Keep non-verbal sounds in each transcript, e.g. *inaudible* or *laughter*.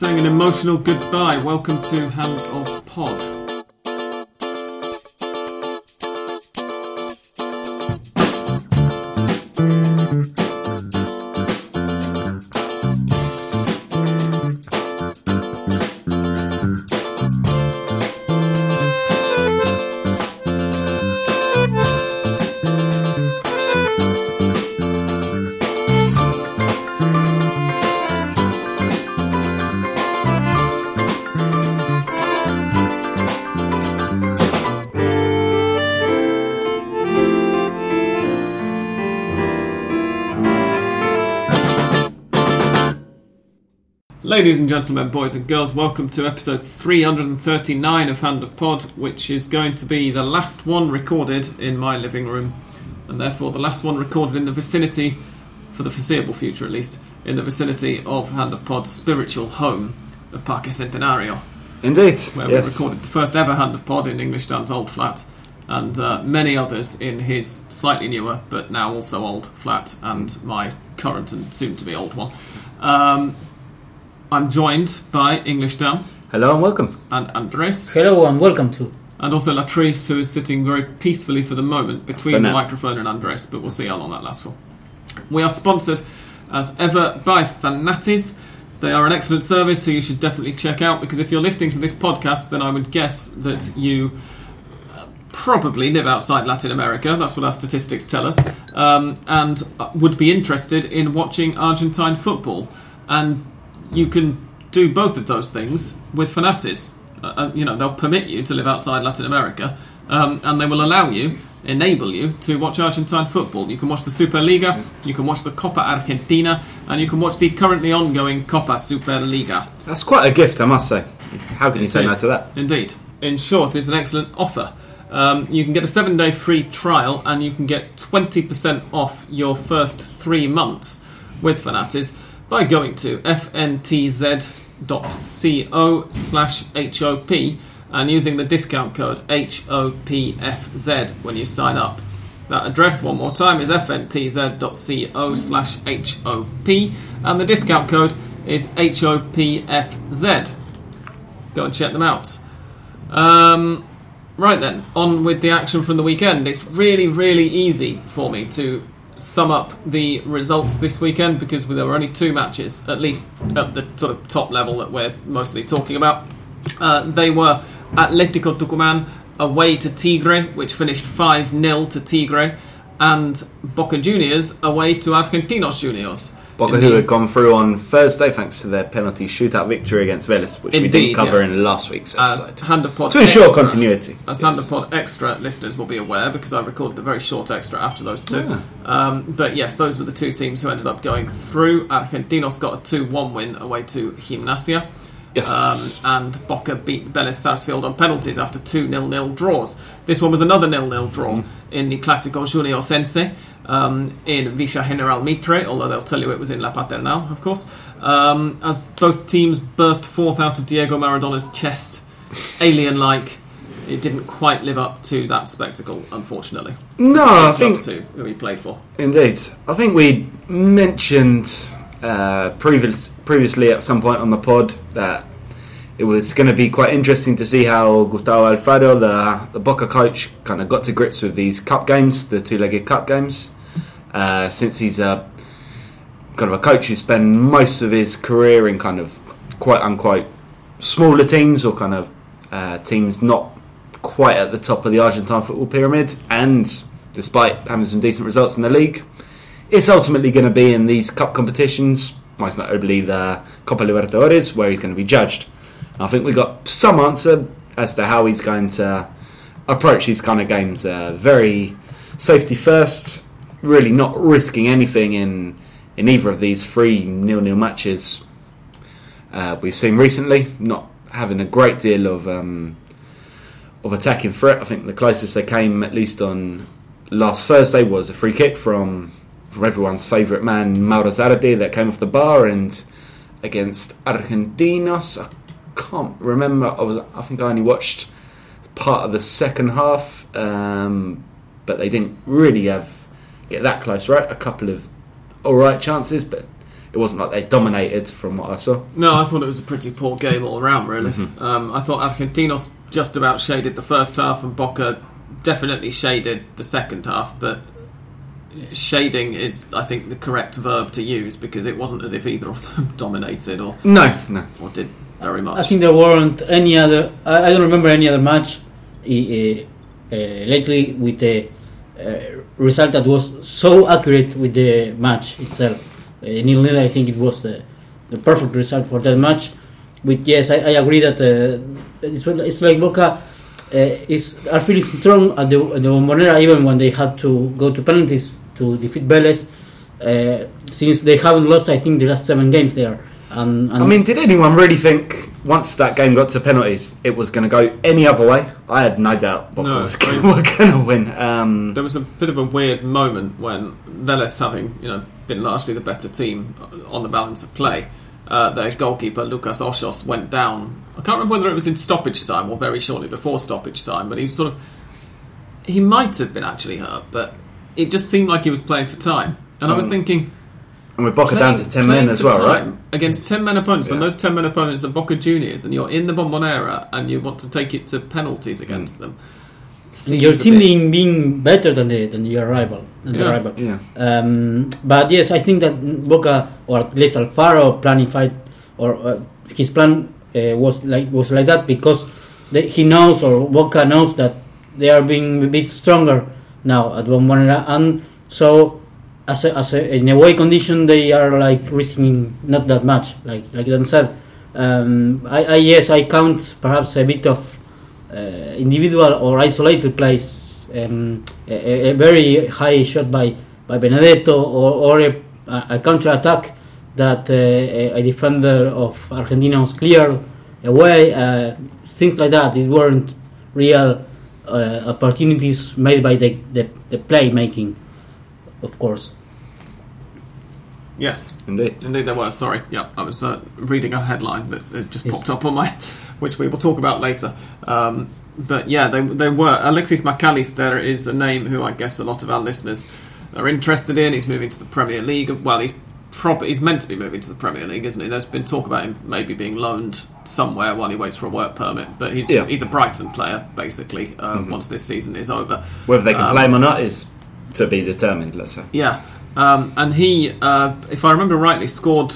saying an emotional goodbye. Welcome to Hand of Pod. Ladies and gentlemen, boys and girls, welcome to episode 339 of Hand of Pod, which is going to be the last one recorded in my living room, and therefore the last one recorded in the vicinity, for the foreseeable future at least, in the vicinity of Hand of Pod's spiritual home the Parque Centenario, Indeed. where yes. we recorded the first ever Hand of Pod in English Dan's old flat, and uh, many others in his slightly newer but now also old flat, and my current and soon to be old one. Um, I'm joined by English Dan Hello and welcome. and Andres, Hello and welcome to. and also Latrice, who is sitting very peacefully for the moment between the microphone and Andres, but we'll see how long that lasts for. We are sponsored, as ever, by Fanatiz. They are an excellent service so you should definitely check out because if you're listening to this podcast, then I would guess that you uh, probably live outside Latin America. That's what our statistics tell us, um, and uh, would be interested in watching Argentine football. And you can do both of those things with Fanatiz. Uh, uh, you know, they'll permit you to live outside Latin America, um, and they will allow you, enable you to watch Argentine football. You can watch the Superliga, you can watch the Copa Argentina, and you can watch the currently ongoing Copa Superliga. That's quite a gift, I must say. How can you say no to that? Indeed. In short, it's an excellent offer. Um, you can get a seven day free trial and you can get 20% off your first three months with Fanatiz by going to fntz.co slash HOP and using the discount code HOPFZ when you sign up. That address, one more time, is fntz.co slash HOP and the discount code is HOPFZ go and check them out. Um, right then, on with the action from the weekend. It's really, really easy for me to sum up the results this weekend because there were only two matches, at least at the sort of top level that we're mostly talking about. Uh, they were Atletico Tucumán away to Tigre, which finished 5 0 to Tigre, and Boca Juniors away to Argentinos Juniors. Boca, who had gone through on Thursday thanks to their penalty shootout victory against Vélez, which we didn't cover yes. in last week's as episode. Hand of Pod To ensure Extra- continuity. As Yes. Extra listeners will be aware because I recorded a very short extra after those two. Ah. Um, but yes, those were the two teams who ended up going through. Argentinos got a 2 1 win away to Gimnasia. Yes. Um, and Boca beat Vélez Sarsfield on penalties after two 0 0 draws. This one was another 0 0 draw Mm. in the Clásico Junior Sense um, in Villa General Mitre, although they'll tell you it was in La Paternal, of course. Um, as both teams burst forth out of Diego Maradona's chest, *laughs* alien like. It didn't quite live up to that spectacle, unfortunately. no, I think who, who he played for. Indeed. I think we mentioned uh, previous, previously at some point on the pod that it was going to be quite interesting to see how Gustavo Alfaro, the, the Boca coach, kind of got to grips with these cup games, the two-legged cup games, uh, since he's a kind of a coach who spent most of his career in kind of quote unquote smaller teams or kind of uh, teams not quite at the top of the Argentine football pyramid, and despite having some decent results in the league, it's ultimately going to be in these cup competitions, most notably the Copa Libertadores, where he's going to be judged. And I think we got some answer as to how he's going to approach these kind of games. Uh, very safety first, really not risking anything in in either of these three nil-nil matches uh, we've seen recently. Not having a great deal of um, of attacking threat. I think the closest they came, at least on last Thursday, was a free kick from from everyone's favourite man, Mauro Zarate, that came off the bar and against Argentinos. I can't remember. I was. I think I only watched part of the second half, um, but they didn't really have get that close. Right, a couple of all right chances, but it wasn't like they dominated from what I saw. No, I thought it was a pretty poor game all around, really. Um, I thought Argentinos just about shaded the first half, and Boca definitely shaded the second half, but shading is, I think, the correct verb to use because it wasn't as if either of them *laughs* dominated or, No, no. or did very much. I think there weren't any other. I, I don't remember any other match uh, uh, lately with a uh, result that was so accurate with the match itself. Uh, nil nil, I think it was the, the perfect result for that match. With yes, I, I agree that uh, it's, it's like Boca uh, is are feeling strong at the, at the Bombonera even when they had to go to penalties to defeat Vélez. Uh, since they haven't lost, I think the last seven games there. Um, and I mean, did anyone really think once that game got to penalties, it was going to go any other way? I had no doubt Boca No, was I- going to win. Um, there was a bit of a weird moment when Vélez, having you know been largely the better team on the balance of play, uh, their goalkeeper Lucas Hoyos went down. I can't remember whether it was in stoppage time or very shortly before stoppage time, but he was sort of he might have been actually hurt, but it just seemed like he was playing for time. And I was Um, thinking, and with Boca down to 10 men as well, right? Against 10 men opponents, when Yeah. those 10 men opponents are Boca Juniors and you're in the Bombonera and you want to take it to penalties against them. seems your a team bit- being, being better than the than your rival. Than the Yeah. rival. Yeah. Um, but yes, I think that Boca or at least Alfaro planified or uh, his plan uh, was like was like that because they, he knows or Boca knows that they are being a bit stronger now at Bombonera, and so as a, as a, in a way condition they are like risking not that much, like like Dan said. Um, I, I yes, I count perhaps a bit of uh, individual or isolated plays, um, a, a very high shot by, by Benedetto or, or a, a counter attack that uh, a, defender of Argentinos cleared away, uh, things like that. It weren't real uh, opportunities made by the, the, the playmaking, of course. Yes, Indeed. Indeed, there were. Sorry, yeah, I was uh, reading a headline that it just popped up on my, *laughs* which we will talk about later. Um, but yeah, they they were. Alexis Mac Allister is a name who I guess a lot of our listeners are interested in. He's moving to the Premier League. Well, he's prob- he's meant to be moving to the Premier League, isn't he? There's been talk about him maybe being loaned somewhere while he waits for a work permit. But he's Yeah. he's a Brighton player basically. Uh, Once this season is over, Whether they can Um, play him or not is to be determined, let's say. Yeah, um, and he, uh, if I remember rightly, scored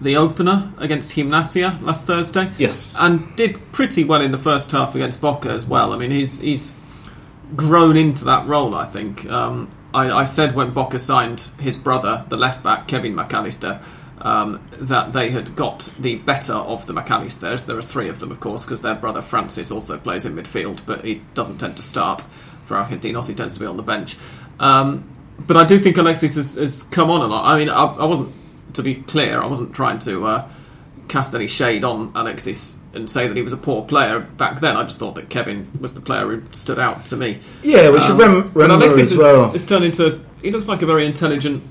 the opener against Gimnasia last Thursday. Yes. and did pretty well in the first half against Boca as well. I mean, he's he's grown into that role. I think. Um, I, I said when Boca signed his brother, the left back Kevin Mac Allister. Um, that they had got the better of the Mac Allisters. There are three of them, of course, because their brother Francis also plays in midfield, but he doesn't tend to start for Argentinos. He tends to be on the bench. Um, but I do think Alexis has, has come on a lot. I mean, I, I wasn't, to be clear, I wasn't trying to uh, cast any shade on Alexis and say that he was a poor player back then. I just thought that Kevin was the player who stood out to me. Yeah, we should Um, rem- remember Alexis as well. is, is turned into. He looks like a very intelligent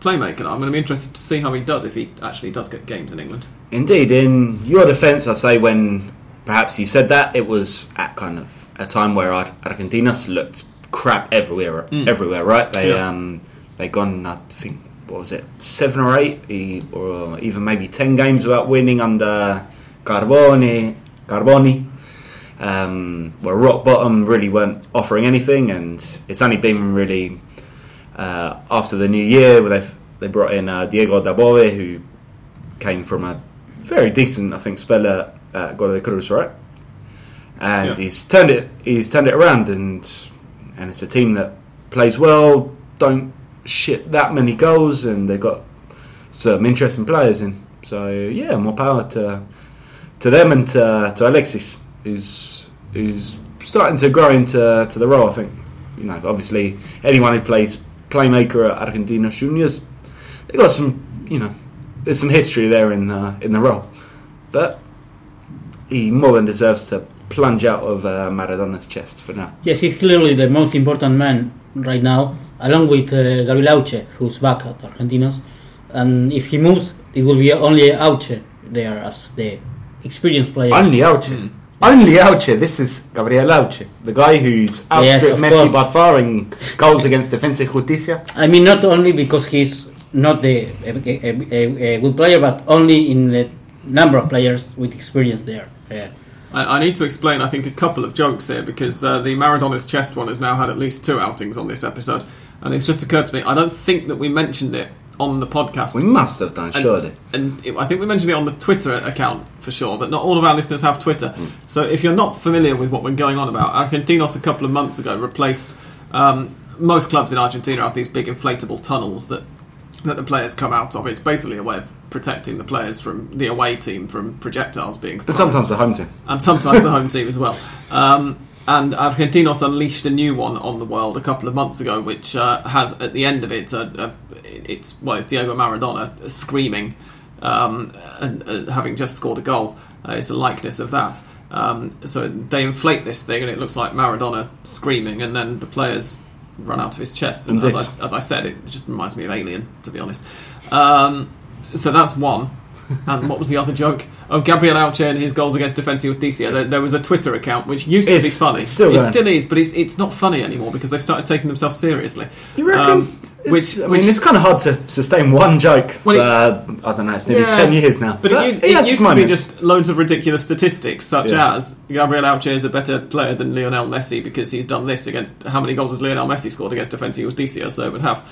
playmaker. I'm going to be interested to see how he does if he actually does get games in England. Indeed, in your defence, I say when perhaps you said that, it was at kind of a time where Ar- Argentinos looked crap everywhere. Everywhere, right? They Yeah. um, they gone. I think what was it, seven or eight, or even maybe ten games without winning under Carboni. Carboni. Um, were rock bottom, really weren't offering anything, and it's only been really uh, after the new year where they they brought in uh, Diego Dabove, who came from a very decent, I think, spell at uh, Godoy Cruz, right? And Yeah. he's turned it. He's turned it around, and and it's a team that plays well, don't shit that many goals, and they've got some interesting players in. So yeah, more power to to them and to, to Alexis, who's who's starting to grow into to the role. I think you know, obviously, anyone who plays playmaker at Argentina Juniors, they got some, you know, there's some history there in the in the role, but he more than deserves to plunge out of uh, Maradona's chest for now. Yes, he's clearly the most important man right now, along with uh, Gabriel Hauche, who's back at Argentinos. And if he moves, it will be only Hauche there as the experienced player. Only Hauche. Only Hauche. This is Gabriel Hauche, the guy who's outstripped of Messi course. by far in goals against Defensa y Justicia. I mean, not only because he's not the a, a, a, a good player, but only in the number of players with experience there. Yeah. I, I need to explain, I think, a couple of jokes here because uh, the Maradona's chest one has now had at least two outings on this episode, and it's just occurred to me. I don't think that we mentioned it on the podcast. We must have done, And- surely. And it, I think we mentioned it on the Twitter account for sure, but not all of our listeners have Twitter. So if you're not familiar with what we're going on about, Argentinos a couple of months ago replaced. Um, most clubs in Argentina have these big inflatable tunnels that that the players come out of. It's basically a way of protecting the players from the away team from projectiles being And sometimes the home team. and sometimes the home team as well. *laughs* Um, and Argentinos unleashed a new one on the world a couple of months ago, which uh, has at the end of it, a, a, it's well, it's Diego Maradona screaming um, and uh, having just scored a goal. Uh, it's a likeness of that. Um, so they inflate this thing, and it looks like Maradona screaming, and then the players run out of his chest. And as I, as I said, it just reminds me of Alien, to be honest. Um, so that's one. And what was the other joke? Oh, Gabriel Hauche and his goals against Defensa Justicia. There, there was a Twitter account which used to be funny. still it still is, but it's it's not funny anymore because they've started taking themselves seriously. You reckon? Um, It's- which, I mean, which it's kind of hard to sustain one joke. Well, it- for, I don't know. It's nearly Yeah, ten years now. But, it, u- he has it used to be just loads of ridiculous statistics, such Yeah. as Gabriel Hauche is a better player than Lionel Messi because he's done this against. How many goals has Lionel Messi scored against Defensa Justicia? So it would have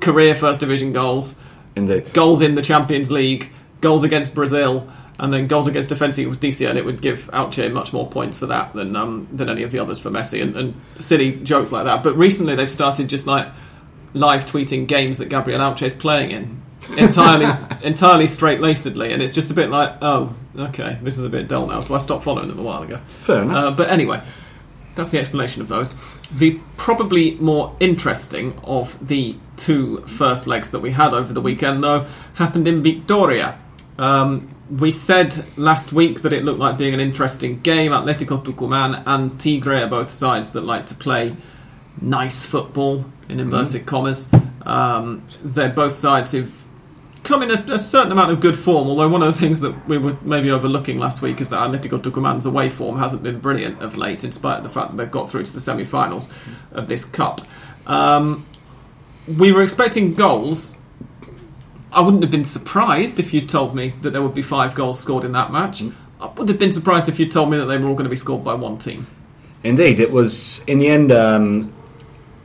career first division goals, indeed. goals in the Champions League, goals against Brazil, and then goals against Defensa Justicia, and it would give Hauche much more points for that than um, than any of the others for Messi, and, and silly jokes like that. But recently they've started just like live tweeting games that Gabriel Hauche is playing in. entirely *laughs* entirely straight lacedly and it's just a bit like oh okay this is a bit dull now so I stopped following them a while ago Fair enough. uh, but anyway, that's the explanation of those. The probably more interesting of the two first legs that we had over the weekend, though, happened in Victoria. Um, we said last week that it looked like being an interesting game. Atletico Tucumán and Tigre are both sides that like to play nice football, in inverted commas. Um, they're both sides who've come in a, a certain amount of good form. Although one of the things that we were maybe overlooking last week is that Atletico Tucumán's away form hasn't been brilliant of late, in spite of the fact that they've got through to the semi-finals of this cup. Um, we were expecting goals. I wouldn't have been surprised if you told me that there would be five goals scored in that match. I would have been surprised if you told me that they were all going to be scored by one team. Indeed, it was in the end. Um,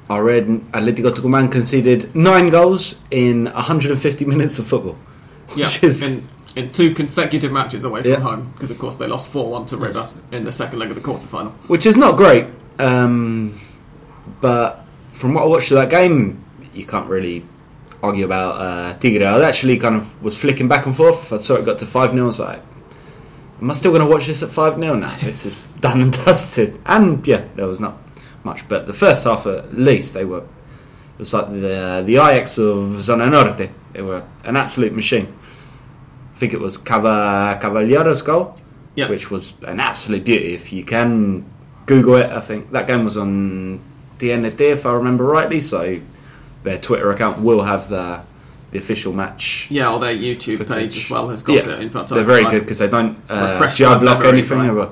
I read Atletico Tucumán conceded nine goals in 150 minutes of football. Yeah, Which is- in, in two consecutive matches away from Yeah. home, because of course they lost 4 1 to River in the second leg of the quarterfinal. which is not great. Um, but from what I watched of that game, you can't really argue about uh, Tigre. I actually kind of was flicking back and forth. I saw it got to 5 0. I was like, am I still going to watch this at 5 0? No, *laughs* this is done and dusted. And yeah, there was not much. But the first half, at least, they were. It was like the the Ajax of Zona Norte. They were an absolute machine. I think it was Cava, Cavaliero's goal Yeah, which was an absolute beauty. If you can Google it, I think that game was on TNT, if I remember rightly. So their Twitter account will have the the official match. yeah, or their YouTube footage. page as well has got Yeah, it. In fact, they're I- very I- good because they don't uh, refreshed block anything. by-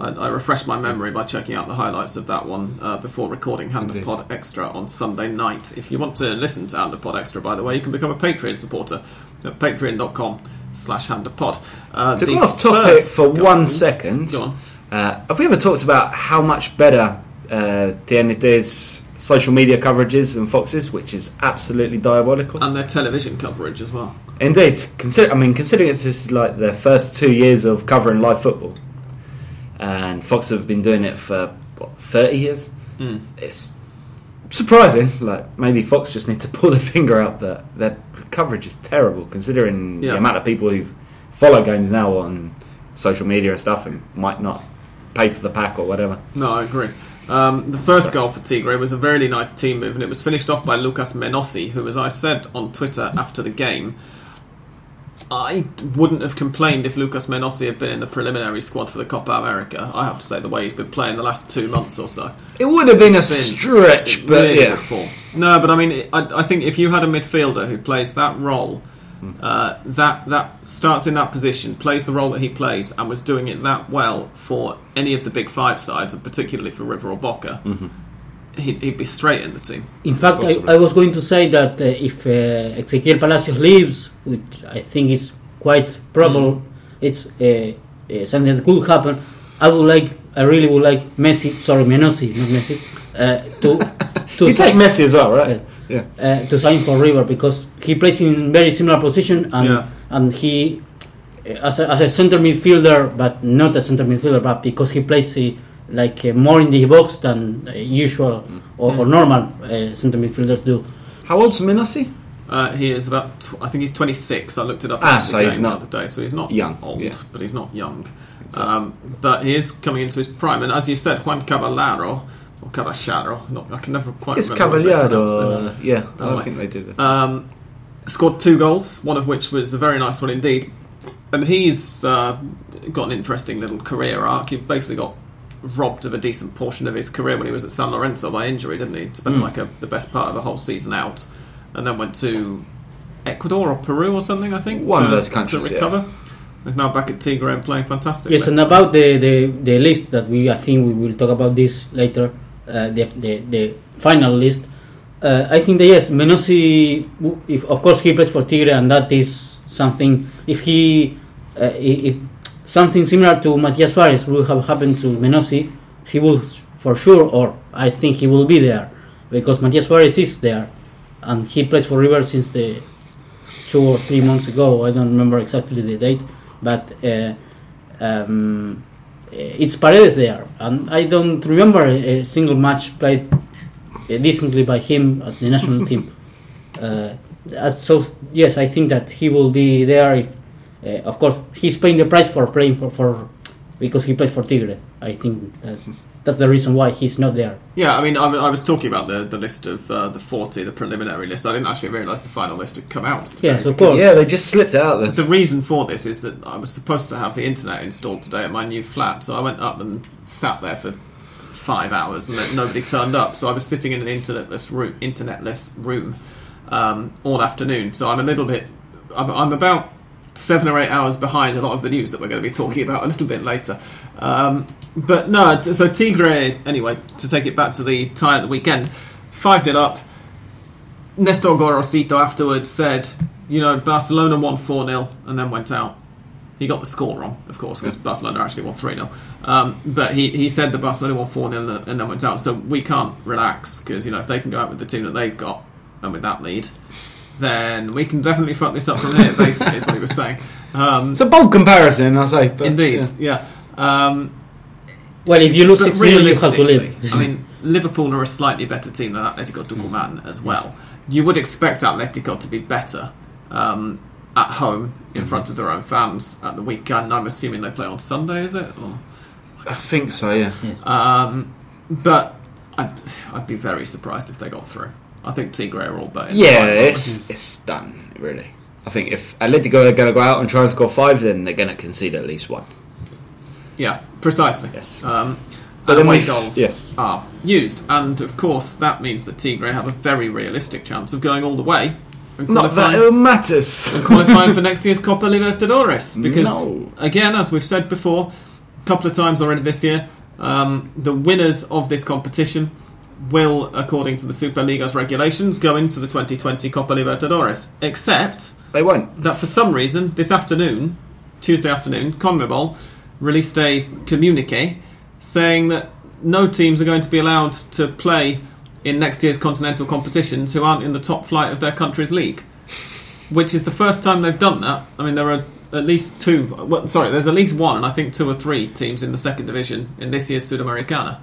I, I refreshed my memory by checking out the highlights of that one uh, before recording Hand of Pod Extra on Sunday night. If you want to listen to Hand of Pod Extra, by the way, you can become a Patreon supporter at patreon.com slash Hand of Pod. Uh, to go off topic for one second, Go on. uh, have we ever talked about how much better uh, TNT's social media coverages than Fox's, which is absolutely diabolical? And their television coverage as well. Indeed, consider. I mean, considering this is like their first two years of covering live football, and Fox have been doing it for what thirty years. Mm. It's surprising. Like maybe Fox just need to *laughs* pull their finger out, but their coverage is terrible considering Yeah. the amount of people who follow games now on social media and stuff, and might not pay for the pack or whatever. No, I agree. Um, the first goal for Tigre was a really nice team move, and it was finished off by Lucas Menossi, who, as I said on Twitter after the game, I wouldn't have complained if Lucas Menossi had been in the preliminary squad for the Copa America. I have to say, the way he's been playing the last two months or so. It would have been a been stretch, but really yeah, form. No, but I mean, I, I think if you had a midfielder who plays that role, uh, that that starts in that position, plays the role that he plays, and was doing it that well for any of the big five sides, and particularly for River or Boca, he'd, he'd be straight in the team. In fact, I, I was going to say that uh, if uh, Exequiel Palacios leaves, which I think is quite probable, Mm. it's uh, uh, something that could happen. I would like, I really would like Messi, sorry, Menossi, not Messi, uh, to *laughs* to You take Messi as well, right? Yeah. Yeah. uh, to sign for River because he plays in very similar position and Yeah. and he uh, as a, as a center midfielder, but not a center midfielder, but because he plays uh, like uh, more in the box than uh, usual or, or normal uh, center midfielders do. How old's Menossi? Uh, he is about, tw- I think he's 26. I looked it up Ah, so he's game not the other day, so he's not young, old, yeah. but he's not young. Exactly. Um, but he is coming into his prime, and as you said, Juan Caballero or Caballero, not, I can never quite It's remember what they Cavaliero. pronounce. Yeah, I don't way. think they did it. Um, scored two goals, one of which was a very nice one indeed. And he's uh, got an interesting little career arc. He basically got robbed of a decent portion of his career when he was at San Lorenzo by injury, didn't he? Spent Hmm. like a, the best part of the whole season out, and then went to Ecuador or Peru or something, I think. One to, of those countries, to yeah. recover. He's now back at Tigre and playing fantastic. Yes, and about the, the, the list that we, I think we will talk about this later, uh, the, the, the final list. Uh, I think that yes, Menossi, if of course he plays for Tigre, and that is something. If he, uh, if something similar to Matias Suarez will have happened to Menossi, he will for sure, or I think he will be there, because Matias Suarez is there, and he plays for River since the two or three months ago. I don't remember exactly the date, but uh, um, it's Paredes there, and I don't remember a, single match played uh, decently by him at the national *laughs* team. Uh, so yes, I think that he will be there. If, uh, of course, he's paying the price for playing for, for because he plays for Tigre. I think *laughs* that's the reason why he's not there. Yeah, I mean, I, I was talking about the, the list of uh, the 40, the preliminary list. I didn't actually realise the final list had come out today. Yes, of course. Yeah, they just slipped out there. The reason for this is that I was supposed to have the internet installed today at my new flat, so I went up and sat there for five hours, and nobody turned up. So I was sitting in an internetless room, internetless room, um, all afternoon. So I'm a little bit, I'm, I'm about seven or eight hours behind a lot of the news that we're going to be talking about a little bit later. Um, but no, so Tigre, anyway, to take it back to the tie at the weekend, 5 it up. Nestor Gorosito afterwards said, you know, Barcelona won 4 0 and then went out. He got the score wrong, of course, because Barcelona actually won 3 0. Um, but he, he said that Barcelona won 4 0 and then went out. So we can't relax, because, you know, if they can go out with the team that they've got and with that lead, then we can definitely fuck this up from here, basically, is what he was saying. Um, It's a bold comparison, I'll say. But, indeed, yeah. yeah. Um, Well, if you lose but six 0 you have to realistically. I mean, Liverpool are a slightly better team than Atletico Tucumán as well. You would expect Atletico to be better um, at home in front of their own fans at the weekend. I'm assuming they play on Sunday, is it? Or, I think so, yeah. um, but I'd, I'd be very surprised if they got through. I think Tigre are all better. Yeah, it's it's done, really. I think if Atletico are going to go out and try and score five, then they're going to concede at least one. Yeah, precisely. Yes. Um, But away we- goals yes. are used, and of course that means that Tigre have a very realistic chance of going all the way and Not that it matters. and qualifying for *laughs* next year's Copa Libertadores. Because No. again, as we've said before, a couple of times already this year, um, the winners of this competition will, according to the Superliga's regulations, go into the 2020 Copa Libertadores. Except They won't. that for some reason, this afternoon, Tuesday afternoon, CONMEBOL released a communique saying that no teams are going to be allowed to play in next year's continental competitions who aren't in the top flight of their country's league. Which is the first time they've done that. I mean, there are at least two, well, sorry, there's at least one, and I think two or three teams in the second division in this year's Sudamericana.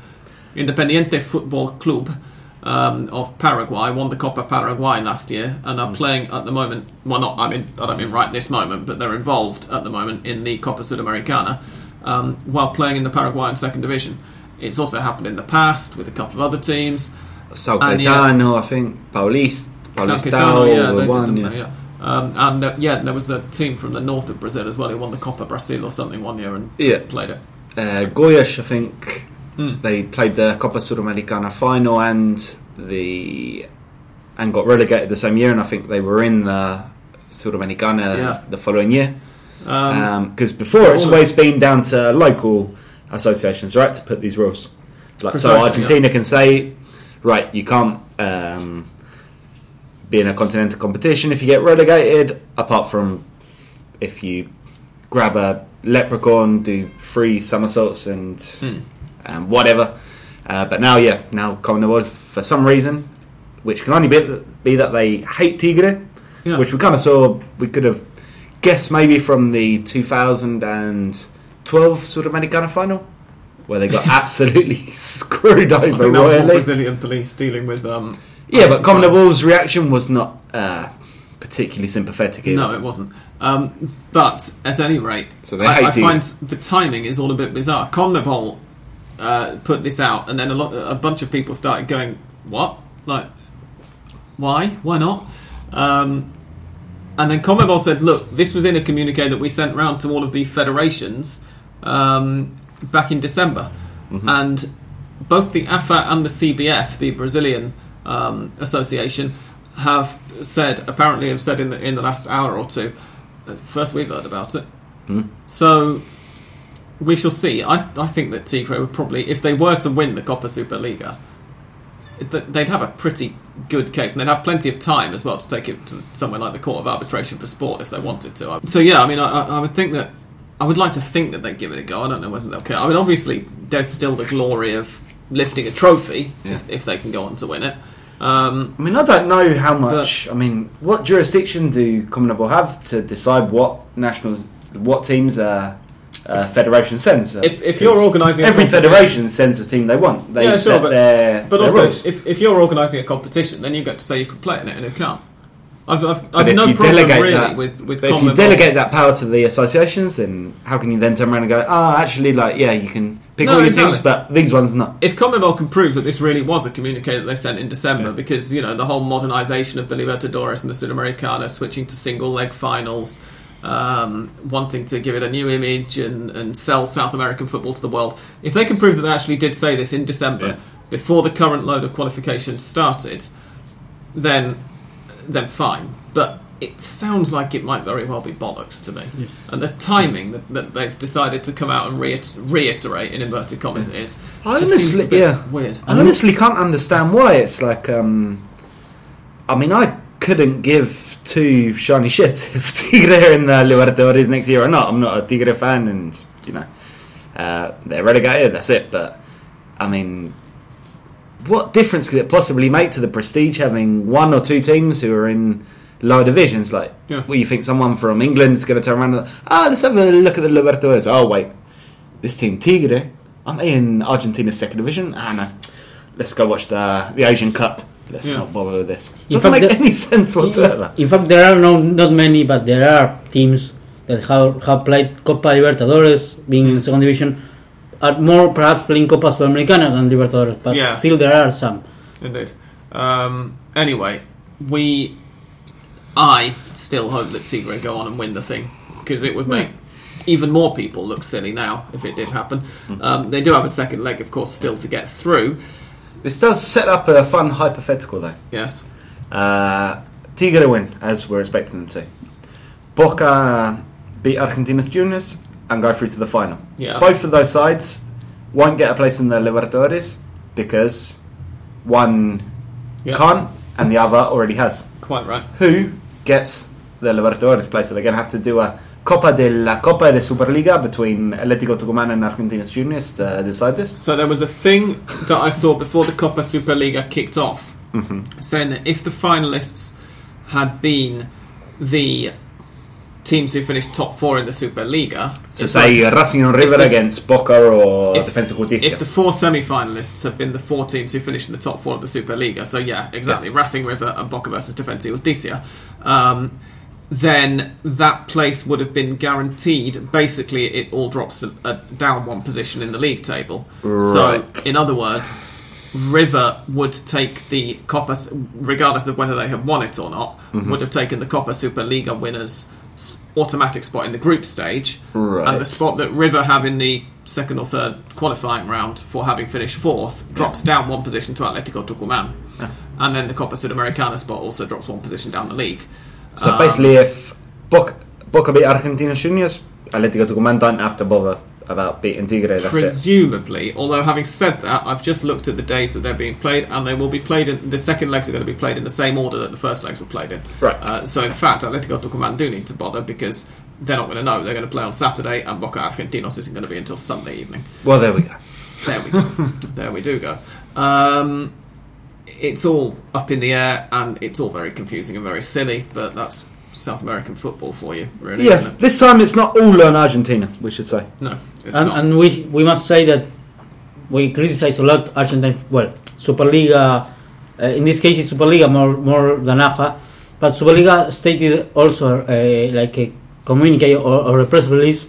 Independiente Football Club um, of Paraguay won the Copa Paraguay last year and are playing at the moment. Well, not I mean I don't mean right this moment, but they're involved at the moment in the Copa Sudamericana um, while playing in the Paraguayan second division. It's also happened in the past with a couple of other teams. Sao yeah. I think. Paulista. Paulistao, yeah, they did, one, didn't yeah. they? Yeah. Um, and uh, yeah, there was a team from the north of Brazil as well who won the Copa Brazil or something one year and Yeah. played it. Uh, Goiás, I think. Hmm. They played the Copa Sudamericana final and the and got relegated the same year, and I think they were in the Sudamericana Yeah. the following year. Um, Because before it's always been down to local associations, right, to put these rules. Like so, Argentina can say right, you can't um, be in a continental competition if you get relegated, apart from if you grab a leprechaun, do three somersaults and Hmm. um, whatever. Uh, but now, yeah, now CONMEBOL, for some reason, which can only be, be that they hate Tigre, Yeah. which we kind of saw, we could have guessed maybe from the 2012 Sudamericana final, where they got *laughs* absolutely screwed I over think that was royally. Brazilian police dealing with. Um, Yeah, but Argentine. CONMEBOL's reaction was not uh, particularly sympathetic either. No, it wasn't. Um, but at any rate, So I, I find the timing is all a bit bizarre. CONMEBOL uh, put this out, and then a lot, a bunch of people started going, "What? Like, why? Why not?" Um, and then CONMEBOL said, "Look, this was in a communique that we sent round to all of the federations um, back in December, and both the AFA and the CBF, the Brazilian um, association, have said apparently have said in the in the last hour or two. uh, First we've heard about it, so we shall see. I th- I think that Tigre would probably, if they were to win the Copa Superliga, they'd have a pretty good case, and they'd have plenty of time as well to take it to somewhere like the Court of Arbitration for Sport if they wanted to. So yeah, I mean, I, I I would think that I would like to think that they'd give it a go. I don't know whether they'll care. I mean, obviously, there's still the glory of lifting a trophy Yeah. if, if they can go on to win it. Um, I mean, I don't know how much. I mean, what jurisdiction do CONMEBOL have to decide what national, what teams a uh, federation sends? If- if you're organising every competition- federation sends the team they want. They Yeah, sure, set but- their, but their also, rules. if, if you're organising a competition, then you get to say you can play in it and who can't. I've, I've, I've no problem really that- with with if you delegate that power to the associations, then how can you then turn around and go, oh, actually, like, yeah, you can pick No, all your exactly. teams, but these ones not. if CONMEBOL can prove that this really was a communique that they sent in December, Yeah. because you know the whole modernisation of the Libertadores and the Sudamericana, switching to single leg finals, um, wanting to give it a new image and, and sell South American football to the world, if they can prove that they actually did say this in December Yeah. before the current load of qualifications started, then then fine. But it sounds like it might very well be bollocks to me. Yes. And the timing that, that they've decided to come out and reiter- reiterate in inverted commas is I just seems honestly- a bit yeah. weird. I honestly can't understand why. It's like, um, I mean, I couldn't give two shiny shits *laughs* if Tigre are in the Libertadores next year or not. I'm not a Tigre fan, and you know, uh, they're relegated. That's it. But I mean, what difference could it possibly make to the prestige having one or two teams who are in lower divisions? Like, Yeah. well, you think someone from England is going to turn around and ah, let's have a look at the Libertadores. Oh wait, this team Tigre aren't they in Argentina's second division? Ah no, let's go watch the the Asian Cup. Let's Yeah. not bother with this. In Doesn't fact, make any sense whatsoever. In fact, there are no not many, but there are teams that have, have played Copa Libertadores, being in the second division, are more perhaps playing Copa Sudamericana than Libertadores, but Yeah. still there are some. Indeed. Um, anyway, we. I still hope that Tigre go on and win the thing because it would make even more people look silly now if it did happen. Um, they do have a second leg, of course, still to get through. This does set up a fun hypothetical though. Yes. Uh, Tigre win as we're expecting them to. Boca beat Argentinos Juniors and go through to the final. Yeah. Both of those sides won't get a place in the Libertadores because one Yeah. can't and the other already has. Quite right. Who gets the Libertadores place? So they're going to have to do a Copa de la Copa de Superliga between Atlético Tucumán and Argentinos Juniors to decide this. So there was a thing that I saw before the Copa Superliga kicked off, saying that if the finalists had been the teams who finished top four in the Superliga, So it's say like- Racing and River this- against Boca or if- Defensa Justicia. if the four semi-finalists have been the four teams who finished in the top four of the Superliga, so yeah, exactly, Racing River and Boca versus Defensa Justicia, um, then that place would have been guaranteed. Basically, it all drops a, a down one position in the league table. Right. So, in other words, River would take the Copa, regardless of whether they have won it or not, Mm-hmm. would have taken the Copa Superliga winners' automatic spot in the group stage, Right. and the spot that River have in the second or third qualifying round for having finished fourth drops down one position to Atletico Tucumán, and then the Copa Sudamericana spot also drops one position down the league. So Um, basically, if Boca, Boca beat Argentinos Juniors, Atlético Tucumán don't have to bother about beating Tigre. That's it. Presumably, although having said that, I've just looked at the days that they're being played, and they will be played in the second legs are going to be played in the same order that the first legs were played in. Right. Uh, so, in fact, Atletico Tucumán do need to bother because they're not going to know. They're going to play on Saturday, and Boca Argentinos isn't going to be until Sunday evening. Well, there we go. There we go. *laughs* there we do go. Um, it's all up in the air, and it's all very confusing and very silly, but that's South American football for you, really, isn't Yeah, it? this time it's not all on Argentina. We should say. No, it's and, not. and we we must say that we criticize a lot Argentine well Superliga uh, in this case it's Superliga more more than AFA but Superliga stated also uh, like a communique or, or a press release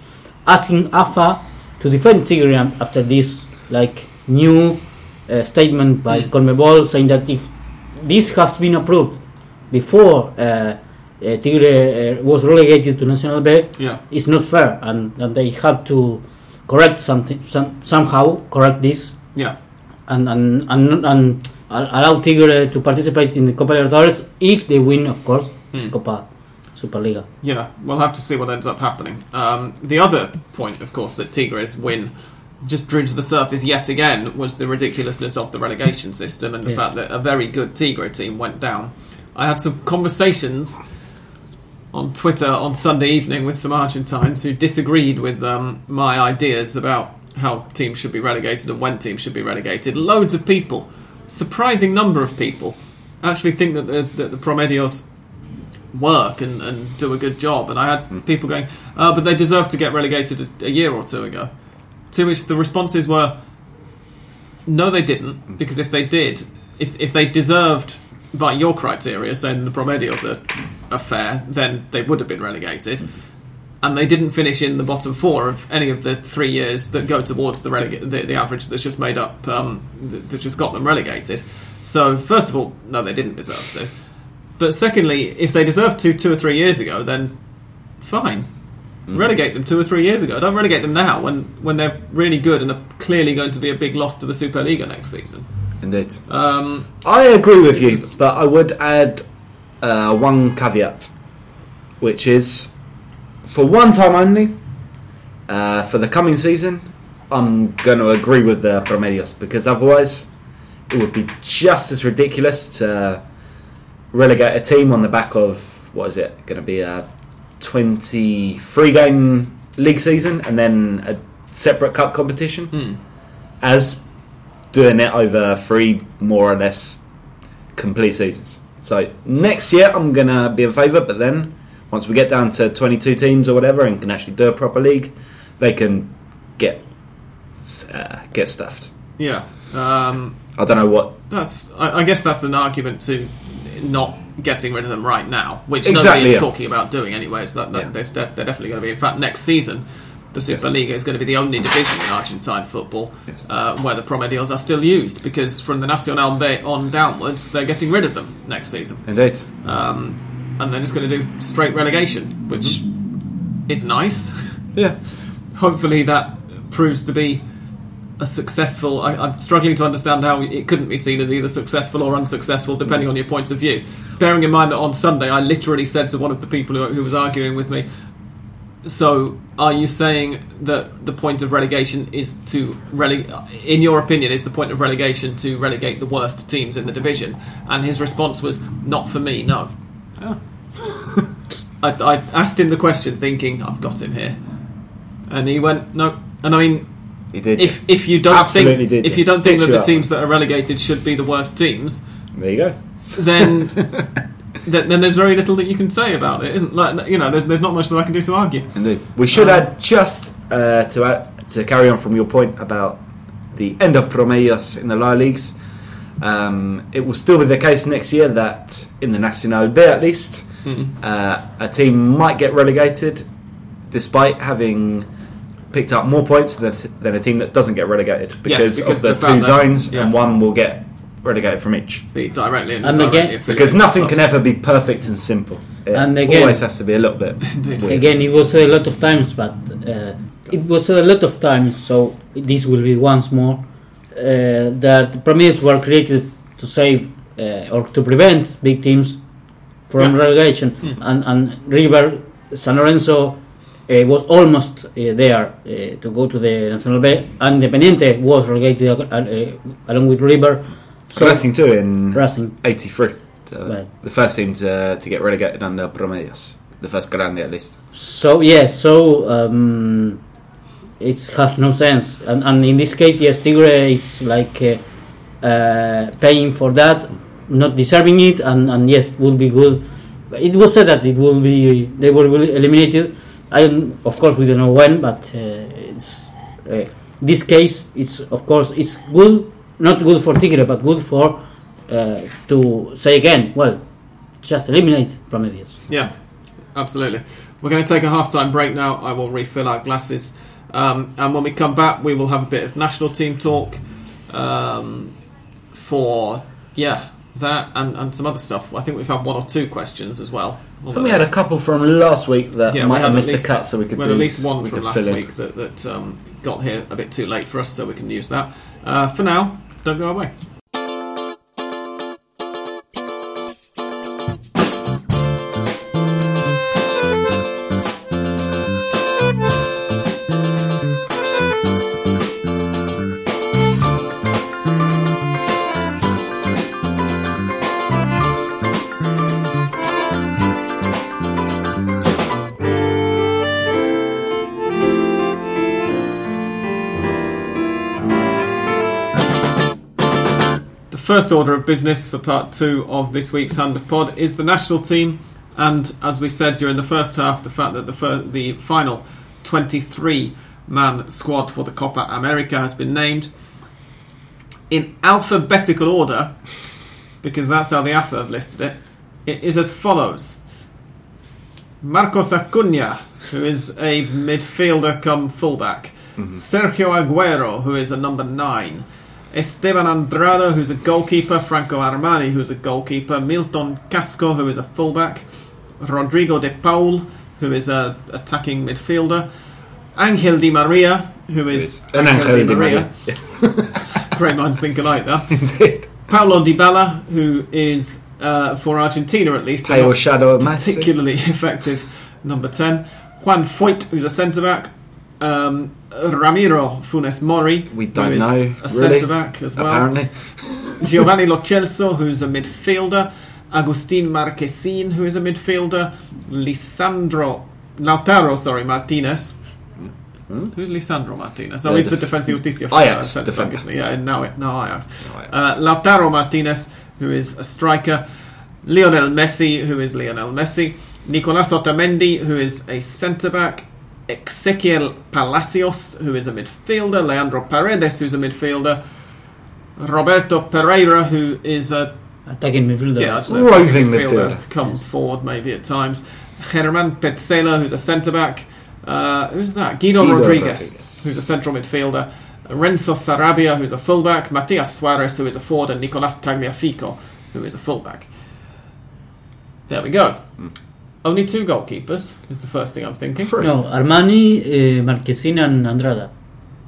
asking AFA to defend Tigre after this like new uh, statement by Mm. Conmebol saying that if this has been approved before uh, uh, Tigre uh, was relegated to Nacional B yeah. it's not fair and, and they have to correct something some, somehow correct this Yeah. and and, and, and al- allow Tigre to participate in the Copa Libertadores if they win of course Hmm. Copa Superliga Yeah, we'll have to see what ends up happening. Um, the other point, of course, that Tigres win just dredged the surface yet again was the ridiculousness of the relegation system and the Yes. fact that a very good Tigre team went down. I had some conversations on Twitter on Sunday evening with some Argentines who disagreed with um, my ideas about how teams should be relegated and when teams should be relegated. Loads of people, surprising number of people, actually think that the, that the Promedios work and, and do a good job. And I had people going, uh, but they deserve to get relegated a, a year or two ago. To which the responses were, no, they didn't, because if they did, if, if they deserved by your criteria, saying the Promedios are, are fair, then they would have been relegated. And they didn't finish in the bottom four of any of the three years that go towards the relega- the, the average that's just made up, um, that, that just got them relegated. So, first of all, no, they didn't deserve to. But secondly, if they deserved to two or three years ago, then fine. Relegate them two or three years ago. Don't relegate them now when, when they're really good and are clearly going to be a big loss to the Superliga next season. Indeed. Um, I agree with you, but I would add uh, one caveat, which is for one time only, uh, for the coming season, I'm going to agree with the Promedios because otherwise it would be just as ridiculous to relegate a team on the back of what is it going to be a 23 game league season and then a separate cup competition hmm. as doing it over three more or less complete seasons. So next year I'm gonna be in favour, but then once we get down to 22 teams or whatever and can actually do a proper league, they can get uh, get stuffed. Yeah. Um, I don't know what that's. I, I guess that's an argument to not getting rid of them right now, which Exactly, nobody is yeah. talking about doing anyway. So that, that Yeah. they're, they're definitely going to be. In fact, next season, the Superliga is going to be the only division in Argentine football Yes. uh, where the Promedios are still used because from the Nacional B on downwards, they're getting rid of them next season. indeed. Um, and they're just going to do straight relegation, which is nice. Yeah, *laughs* Hopefully, that proves to be a successful. I, I'm struggling to understand how it couldn't be seen as either successful or unsuccessful, depending on your point of view. Bearing in mind that on Sunday, I literally said to one of the people who, who was arguing with me, "So, are you saying that the point of relegation is to releg? In your opinion, is the point of relegation to relegate the worst teams in the division?" And his response was, "Not for me, no." Oh. *laughs* I, I asked him the question, thinking, "I've got him here," and he went, "No." And I mean, he did. if if you don't Absolutely think did, if you don't think Stitch that you the up. teams that are relegated should be the worst teams, there you go. then *laughs* then, then there's very little that you can say about it, isn't like you know there's there's not much that I can do to argue. Indeed. We should Um, add just uh, to add, to carry on from your point about the end of Promedios in the lower leagues. Um, it will still be the case next year that in the Nacional B at least, Mhm. uh, a team might get relegated despite having picked up more points than, than a team that doesn't get relegated because, because of the the, two that- zones yeah. and one will get relegated from each. The directly and, And indirectly again- Because nothing can ever be perfect and simple. It And again- always has to be a little bit. *laughs* Again it was a lot of times but uh, it was a lot of times so this will be once more uh, that Promedios were created to save uh, or to prevent big teams from Yeah. relegation Hmm. and, and River San Lorenzo uh, was almost uh, there uh, to go to the Nacional B. And Independiente was relegated uh, along with River. So Racing too in Racing. '83. So Right. The first team to, to get relegated under Promedios. The first grande at least. So yes, so um, it has no sense, and, and in this case, yes, Tigre is like uh, uh, paying for that, not deserving it, and, and yes, would be good. It was said that it will be they will be eliminated. I of course we don't know when, but uh, it's uh, this case. It's of course it's good, not good for Tigre, but good for uh, to say again. Well, just eliminate Promedios. Yeah, absolutely. We're going to take a half-time break now. I will refill our glasses, um, and when we come back, we will have a bit of national team talk um, for yeah that and, and some other stuff. I think we've had one or two questions as well. We had a couple from last week that yeah, might have missed least a cut, so we could we had at least one from last in. week that, that um, got here a bit too late for us, so we can use that. Uh, for now, don't go away. First order of business for part two of this week's Hand of Pod is the national team, and as we said during the first half, the fact that the fir- the final 23 man squad for the Copa America has been named in alphabetical order, because that's how the AFA have listed it. It is as follows: Marcos Acuna, who is a midfielder come fullback. Mm-hmm. Sergio Aguero, who is a number nine. Esteban Andrada, who's a goalkeeper. Franco Armani, who's a goalkeeper. Milton Casco, who is a fullback. Rodrigo de Paul, who is a attacking midfielder. Angel Di Maria, who is An Angel Di Maria. *laughs* Great minds think alike there. *laughs* Indeed. Paulo Dybala, who is uh, for Argentina at least, Pale shadow particularly *laughs* effective number 10. Juan Foyth, who's a centre back. Um, Ramiro Funes Mori, We don't who is know, a really, centre back as well. Apparently. *laughs* Giovanni Lo Celso, who's a midfielder. Agustin Marchesin, who is a midfielder. Lisandro Lautaro, sorry, Martinez. Who's Lisandro Martinez? Oh, Hmm? The he's the defensive for Ajax back, defender. Yeah, now it, now Ajax. Now Ajax. Uh, Lautaro Martinez, who is a striker. Lionel Messi, who is Lionel Messi. Nicolas Otamendi, who is a centre back. Exequiel Palacios, who is a midfielder. Leandro Paredes, who's a midfielder. Roberto Pereyra, who is a Attacking midfielder. yeah, that's a Roving midfielder, midfielder. come forward maybe at times. German Pezzella, who's a centre back. Uh, who's that? Guido, Guido Rodriguez, Rodriguez. who's a central midfielder. Renzo Saravia, who's a fullback. Matias Suarez, who is a forward, and Nicolas Tagliafico, who is a fullback. There we go. Hmm. Only two goalkeepers is the first thing I'm thinking. Three. No, Armani, uh, Marchesin, and Andrada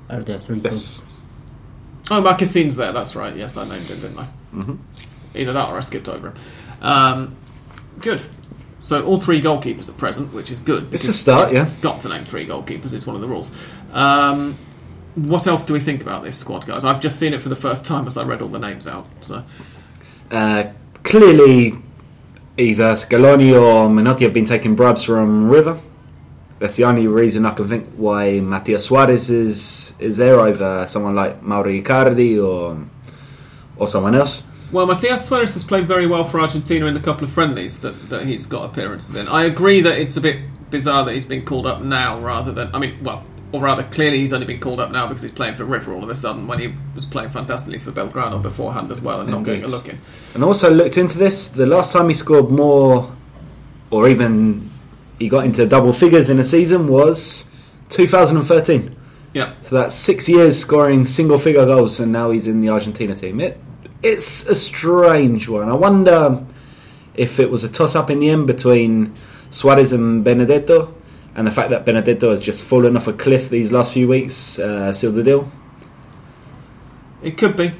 are the three. Yes. Oh, Marchesin's there. That's right. Yes, I named him, didn't I? Mhm. Either that or I skipped over him. Um, good. So all three goalkeepers are present, which is good. It's a start, yeah. Got to name three goalkeepers. It's one of the rules. Um, what else do we think about this squad, guys? I've just seen it for the first time as I read all the names out. So Uh, clearly, either Scaloni or Menotti have been taking bribes from River. That's the only reason I can think why Matias Suarez is is there over someone like Mauro Icardi or or someone else. Well, Matias Suarez has played very well for Argentina in the couple of friendlies that, that he's got appearances in. I agree that it's a bit bizarre that he's been called up now rather than. I mean, well, or rather, clearly he's only been called up now because he's playing for River all of a sudden when he was playing fantastically for Belgrano beforehand as well and not getting a look in. And also looked into this. The last time he scored more, or even he got into double figures in a season was 2013. Yeah. So that's six years scoring single figure goals, and now he's in the Argentina team. It, it's a strange one. I wonder if it was a toss up in the end between Suarez and Benedetto, and the fact that Benedetto has just fallen off a cliff these last few weeks uh, sealed the deal. It could be.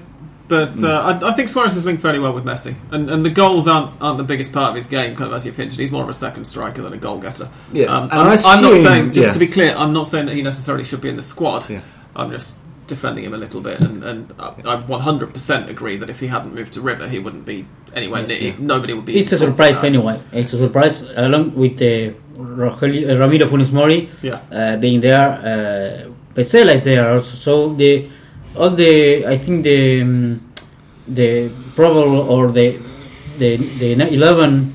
But uh, I, I think Suarez is linked fairly well with Messi, and and the goals aren't aren't the biggest part of his game. Kind of as you've hinted, he's more of a second striker than a goal getter. Yeah, um, and I'm, I I'm not saying just yeah. to be clear, I'm not saying that he necessarily should be in the squad. Yeah. I'm just defending him a little bit, and, and I, I 100% agree that if he hadn't moved to River, he wouldn't be anywhere Yes, near. yeah. Nobody would be. It's a surprise about anyway. It's a surprise along with uh, Rogelio, uh, Ramiro Funes Mori Yeah. uh, being there. Uh, Pezzella is there also. So the all the I think the um, the probable or the the the eleven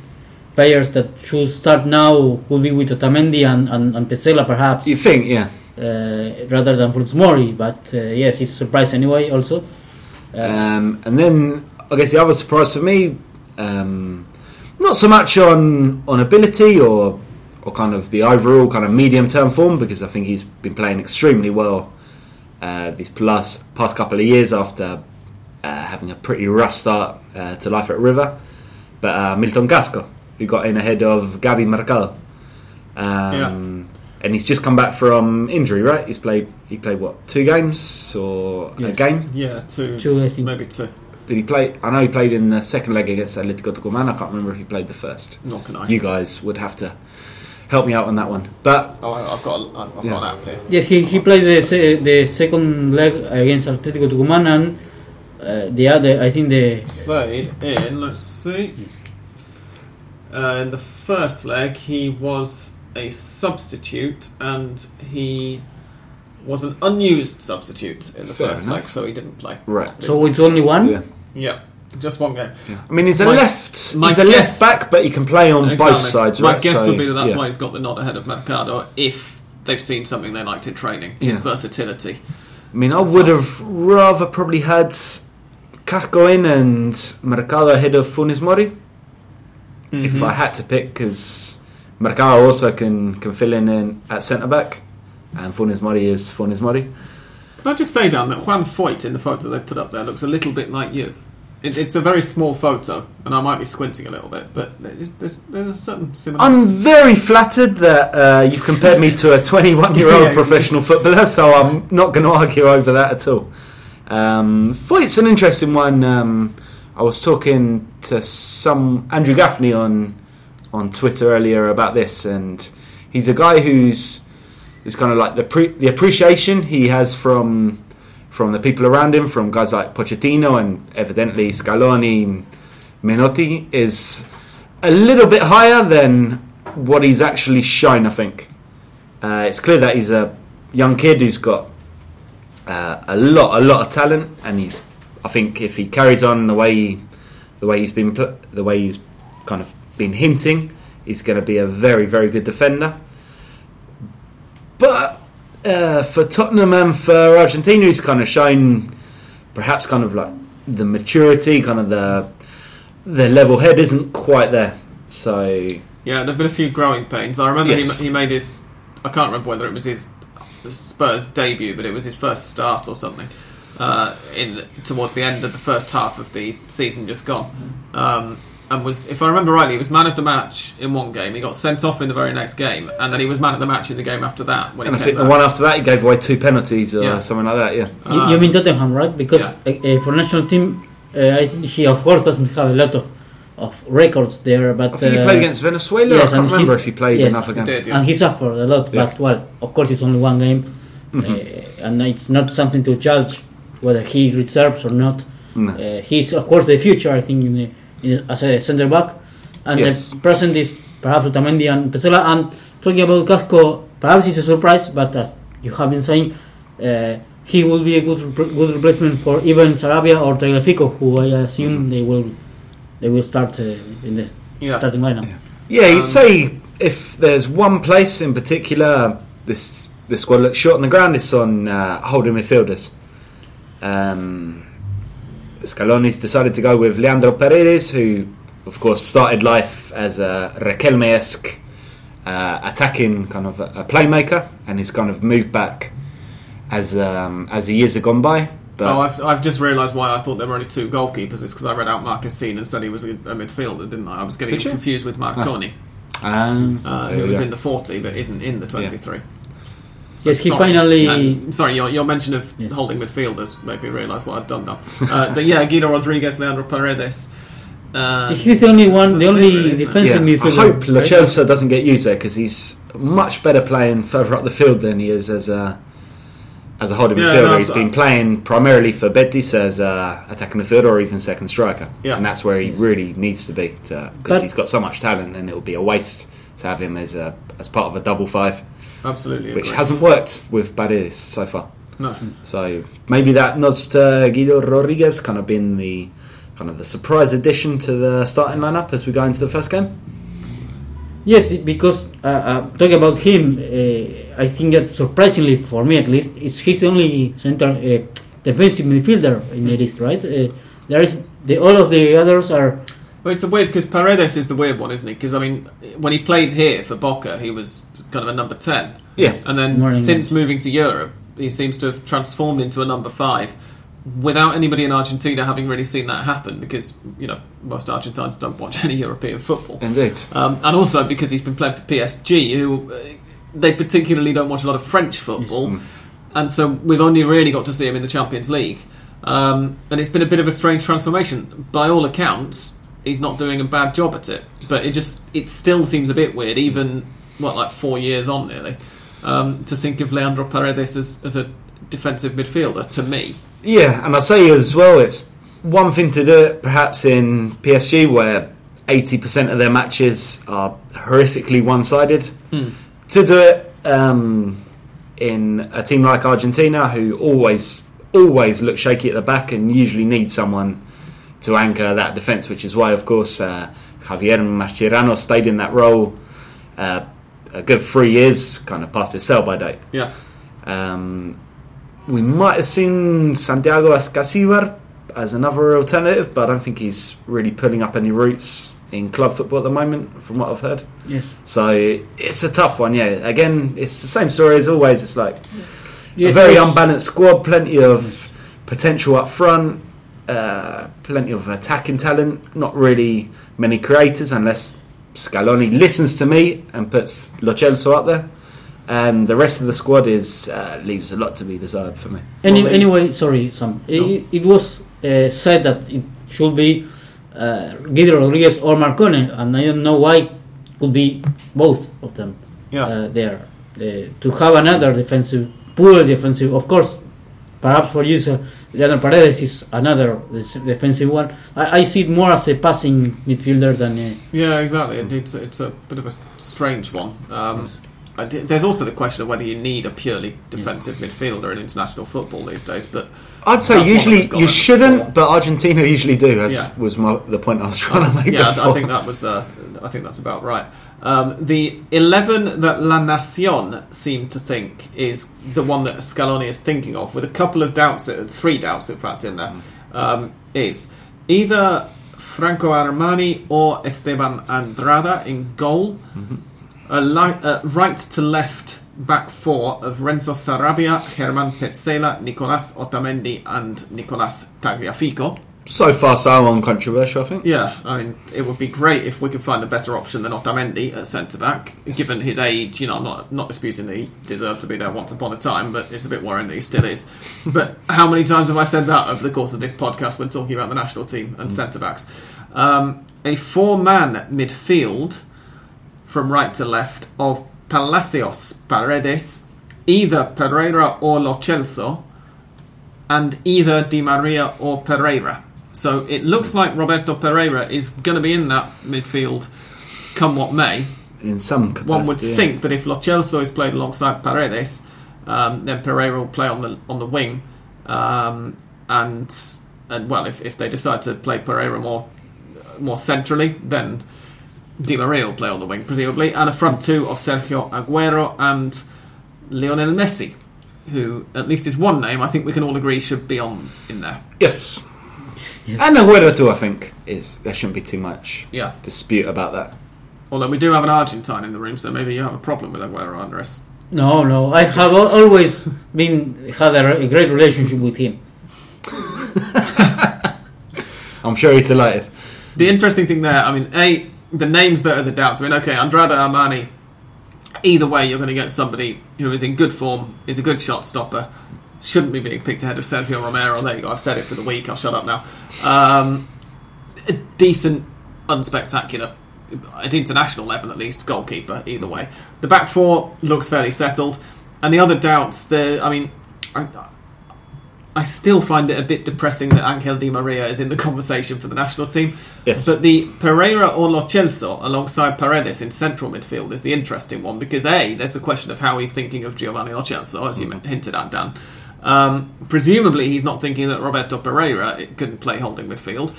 players that should start now will be with Otamendi and and, and Pezzella perhaps You think, yeah. Uh, rather than Funes Mori. But uh, yes, it's a surprise anyway. Also. Uh, Um, and then I guess the other surprise for me, um, not so much on on ability or or kind of the overall kind of medium term form because I think he's been playing extremely well uh, these plus past couple of years after uh, having a pretty rough start uh, to life at River. But uh, Milton Casco, who got in ahead of Gabi Mercado. Um, And he's just come back from injury, right? He's played. He played what two games or Yes. a game? Yeah, two, Two, I think. maybe two. Did he play? I know he played in the second leg against Atletico Tucumán. I can't remember if he played the first. Nor can I. You guys would have to help me out on that one. But Oh, I- I've got, a- I've Yeah. got an app here. Yes, he, he played the se- the second leg against Atletico Tucumán and uh, the other, I think the Played in. Let's see. Uh, in the first leg, he was a substitute, and he was an unused substitute in the Fair first enough. leg, so he didn't play. right, so it's only one. yeah. Yeah, just one game. I mean, he's a My- left. my He's a guess- left back, but he can play on Exactly. both sides. My guess So, would be that that's yeah. why he's got the nod ahead of Mercado. If they've seen something they liked in training, Yeah. his versatility. I mean, I That's would nice. have rather probably had Casco in and Mercado ahead of Funes Mori if Mhm. I had to pick, because Mercado also can can fill in, in at centre back, and Funes Mori is Funes Mori. Can I just say, Dan, that Juan Foyth in the photo they've put up there looks a little bit like you. It, it's a very small photo, and I might be squinting a little bit, but there's, there's, there's a certain similarity. I'm very flattered that uh, you've compared me to a 21 year old *laughs* Yeah, professional footballer, so I'm not going to argue over that at all. Um, Foyth's an interesting one. Um, I was talking to some Andrew Gaffney on on Twitter earlier about this, and he's a guy who's is kind of like the pre- the appreciation he has from from the people around him, from guys like Pochettino and evidently Scaloni, Menotti, is a little bit higher than what he's actually shown. I think uh, it's clear that he's a young kid who's got uh, a lot, a lot of talent, and he's. I think if he carries on the way he, the way he's been put, the way he's kind of been hinting, he's going to be a very, very good defender. But uh, for Tottenham and for Argentina, he's kind of shown perhaps kind of like the maturity, kind of the the level head isn't quite there. So Yeah, there've been a few growing pains. I remember Yes. he, he made his. I can't remember whether it was his Spurs debut, but it was his first start or something. Uh, in towards the end of the first half of the season just gone, um, and was, if I remember rightly, he was man of the match in one game. He got sent off in the very next game, and then he was man of the match in the game after that when and I think the one after that he gave away two penalties or Yeah. something like that. Yeah. You, Um, you mean Tottenham, right? Because uh, uh, for national team, uh, he of course doesn't have a lot of, of records there, but I think he uh, played against Venezuela. yes, I can't remember he- if he played yes, another he game. did, yeah. and he suffered a lot. Yeah. But well, of course, it's only one game, Mhm. uh, and it's not something to judge whether he reserves or not. No. Uh, he's of course the future, I think, in the, in, as a centre back, and Yes. the present is perhaps Otamendi and Pezzella. And talking about Casco, perhaps it's a surprise, but as you have been saying, uh, he will be a good repl- good replacement for even Saravia or Tagliafico, who I assume they will they will start uh, in the Yeah. starting lineup. Yeah, you Um, say if there's one place in particular this this squad looks short on the ground, it's on uh, holding midfielders. Um, Scaloni's decided to go with Leandro Paredes, who, of course, started life as a Riquelme-esque uh, attacking kind of a, a playmaker, and he's kind of moved back as um, as the years have gone by. But Oh, I've, I've just realised why I thought there were only two goalkeepers. It's because I read out Marchesin and said he was a, a midfielder, didn't I? I was getting confused with Marcone, um, uh, who was in the 40 but isn't in the 23. So Yes, he sorry. finally- And, sorry, your, your mention of Yes. holding midfielders made me realise what I'd done now. Uh, but yeah, Guido Rodriguez, Leandro Paredes. Uh, He's the only one, the only really, isn't it? defensive Yeah, I hope Lo right? Celso doesn't get used there because he's much better playing further up the field than he is as a as a holding Yeah, midfielder. no, he's so- been playing primarily for Betis as a attacking midfielder or even second striker, Yeah. and that's where he really needs to be because he's got so much talent, and it would be a waste to have him as a as part of a double five, absolutely. which agree. hasn't worked with Betis so far. No. So maybe that nods to Guido Rodriguez kind of being the kind of the surprise addition to the starting lineup as we go into the first game. Yes, because uh, uh, talking about him, uh, I think that surprisingly for me at least, it's he's the only center uh, defensive midfielder in the list, right? Uh, there is the all of the others are Well, it's a weird because Paredes is the weird one, isn't he? Because I mean, when he played here for Boca, he was kind of a number ten, Yeah. and then More in since that. moving to Europe, he seems to have transformed into a number five, without anybody in Argentina having really seen that happen. Because you know most Argentines don't watch *laughs* any European football, Indeed. um, and also because he's been playing for PSG, who uh, they particularly don't watch a lot of French football, Mm. and so we've only really got to see him in the Champions League. Um, and it's been a bit of a strange transformation. By all accounts, he's not doing a bad job at it, but it just it still seems a bit weird, even what like four years on nearly, um, to think of Leandro Paredes as, as a defensive midfielder. To me, Yeah, and I'd say as well, it's one thing to do it perhaps in PSG where 80% of their matches are horrifically one sided. To do it um, in a team like Argentina who always always look shaky at the back and usually need someone to anchor that defence, which is why, of course, uh, Javier Mascherano stayed in that role uh, a good three years, kind of past his sell by date. yeah, Um, we might have seen Santiago Ascacibar as another alternative, but I don't think he's really pulling up any roots in club football at the moment, from what I've heard. yes, So it's a tough one. Yeah, again, it's the same story as always. It's like yes a very yes. unbalanced squad, plenty of potential up front, uh, plenty of attacking talent, not really many creators unless Scaloni listens to me and puts Lo Celso up there. And the rest of the squad is uh, leaves a lot to be desired for me. Any, Well, anyway, sorry, Sam. It, it was uh, said that it should be uh, Guido Rodriguez or Marcone, and I don't know why it could be both of them yeah. uh, there. Uh, to have another defensive, poor defensive, of course, perhaps for you, Leandro Paredes is another defensive one. I, I see it more as a passing midfielder than a. Yeah, exactly. It, it's it's a bit of a strange one. Um, I there's also the question of whether you need a purely defensive midfielder in international football these days. But I'd say usually you shouldn't, before. but Argentina usually do. As Yeah. was my, the point I was trying to make. yeah, I think that was. Uh, I think that's about right. Um, the eleven that La Nacion seem to think is the one that Scaloni is thinking of, with a couple of doubts, uh, three doubts in fact in there, um, is either Franco Armani or Esteban Andrada in goal. a li- uh, right to left back four of Renzo Saravia, Herman Pezzella, Nicolas Otamendi, and Nicolas Tagliafico. So far so uncontroversial. I think. Yeah, I mean, it would be great if we could find a better option than Otamendi at centre back, given his age. You know, I'm not not disputing that he deserved to be there once upon a time, but it's a bit worrying that he still is. *laughs* but how many times have I said that over the course of this podcast when talking about the national team and centre backs? Um, a four-man midfield from right to left of Palacios Paredes, either Pereyra or Lo Celso, and either Di Maria or Pereyra. So it looks like Roberto Pereyra is going to be in that midfield come what may. In some capacity, One would yeah. think that if Lo Celso is played alongside Paredes, um, then Pereyra will play on the on the wing, um, and and well, if, if they decide to play Pereyra more more centrally, then Di Maria will play on the wing presumably, and a front two of Sergio Aguero and Lionel Messi, who at least is one name I think we can all agree should be on in there. Yes. And Aguero too, I think, is there shouldn't be too much Yeah. dispute about that. Although we do have an Argentine in the room, so maybe you have a problem with Aguero, Andres. No, no, I have al- always been had a, a great relationship with him. *laughs* I'm sure he's delighted. The interesting thing there, I mean, A, the names that are the doubts. I mean, okay, Andrada Armani either way, you're going to get somebody who is in good form, is a good shot stopper, shouldn't be being picked ahead of Sergio Romero. There you go. I've said it for the week. I'll shut up now. Um, a decent, unspectacular, at international level at least, goalkeeper. Either way, the back four looks fairly settled, and the other doubts. The I mean, I, I still find it a bit depressing that Angel Di Maria is in the *laughs* conversation for the national team. Yes. But the Pereyra or Lo Celso alongside Paredes in central midfield is the interesting one because A, there's the question of how he's thinking of Giovanni Lo Celso, as you hinted at, Dan. Um, presumably, he's not thinking that Roberto Pereyra couldn't play holding midfield.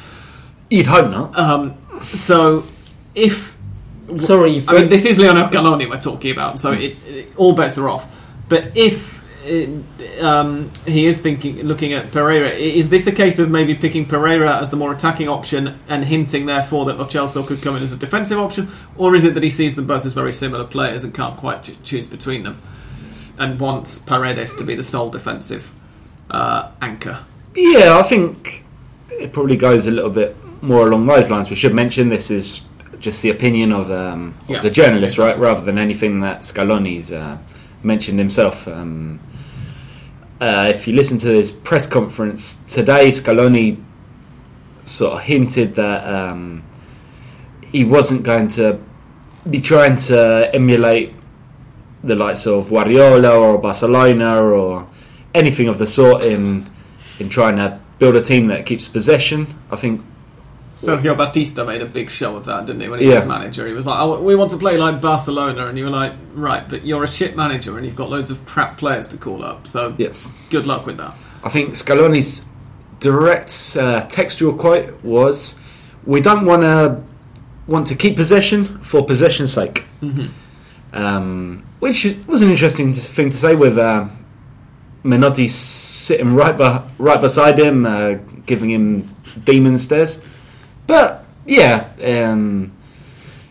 You'd hope not. Um, so, if Sorry, I mean, this is Lionel Scaloni we're talking about, so it, it, all bets are off. But if um, he is thinking, looking at Pereyra, is this a case of maybe picking Pereyra as the more attacking option and hinting, therefore, that Lo could come in as a defensive option, or is it that he sees them both as very similar players and can't quite choose between them, and wants Paredes to be the sole defensive uh, anchor? Yeah, I think it probably goes a little bit more along those lines. We should mention this is just the opinion of, um, of Yeah. the journalist, right, rather than anything that Scaloni's uh, mentioned himself. Um, uh, if you listen to his press conference today, Scaloni sort of hinted that um, he wasn't going to be trying to emulate the likes of Guardiola or Barcelona or anything of the sort in in trying to build a team that keeps possession. I think Sergio Batista made a big show of that, didn't he? When he Yeah. was manager, he was like, oh, "We want to play like Barcelona," and you were like, "Right, but you're a shit manager, and you've got loads of crap players to call up. So yes, good luck with that." I think Scaloni's direct uh, textual quote was, "We don't want to want to keep possession for possession's sake," um, which was an interesting thing to say with uh, Menotti sitting right be- right beside him, uh, giving him demon stares. But yeah, um,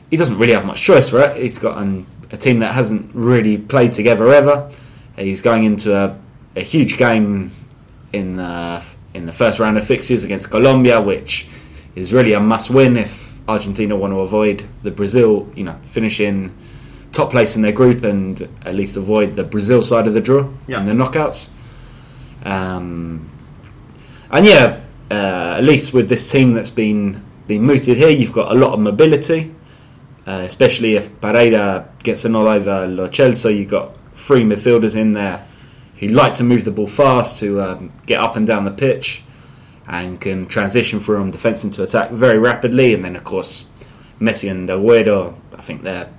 he doesn't really have much choice, right? He's got an, a team that hasn't really played together ever. He's going into a, a huge game in the in the first round of fixtures against Colombia, which is really a must-win if Argentina want to avoid the Brazil, you know, finishing top place in their group and at least avoid the Brazil side of the draw Yeah. in the knockouts. Um, and yeah, uh, at least with this team that's been been mooted here, you've got a lot of mobility, uh, especially if Pereyra gets a nod over Lo Celso. You've got three midfielders in there who like to move the ball fast, to um, get up and down the pitch, and can transition from defence into attack very rapidly. And then, of course, Messi and Aguero, I think their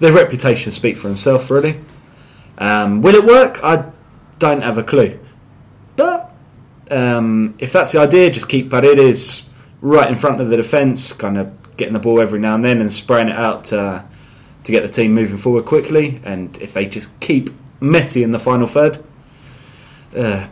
their reputation speak for himself. Really, um, will it work? I don't have a clue, but um, if that's the idea, just keep Paredes right in front of the defence, kind of getting the ball every now and then and spraying it out to, to get the team moving forward quickly. And if they just keep Messi in the final third, uh,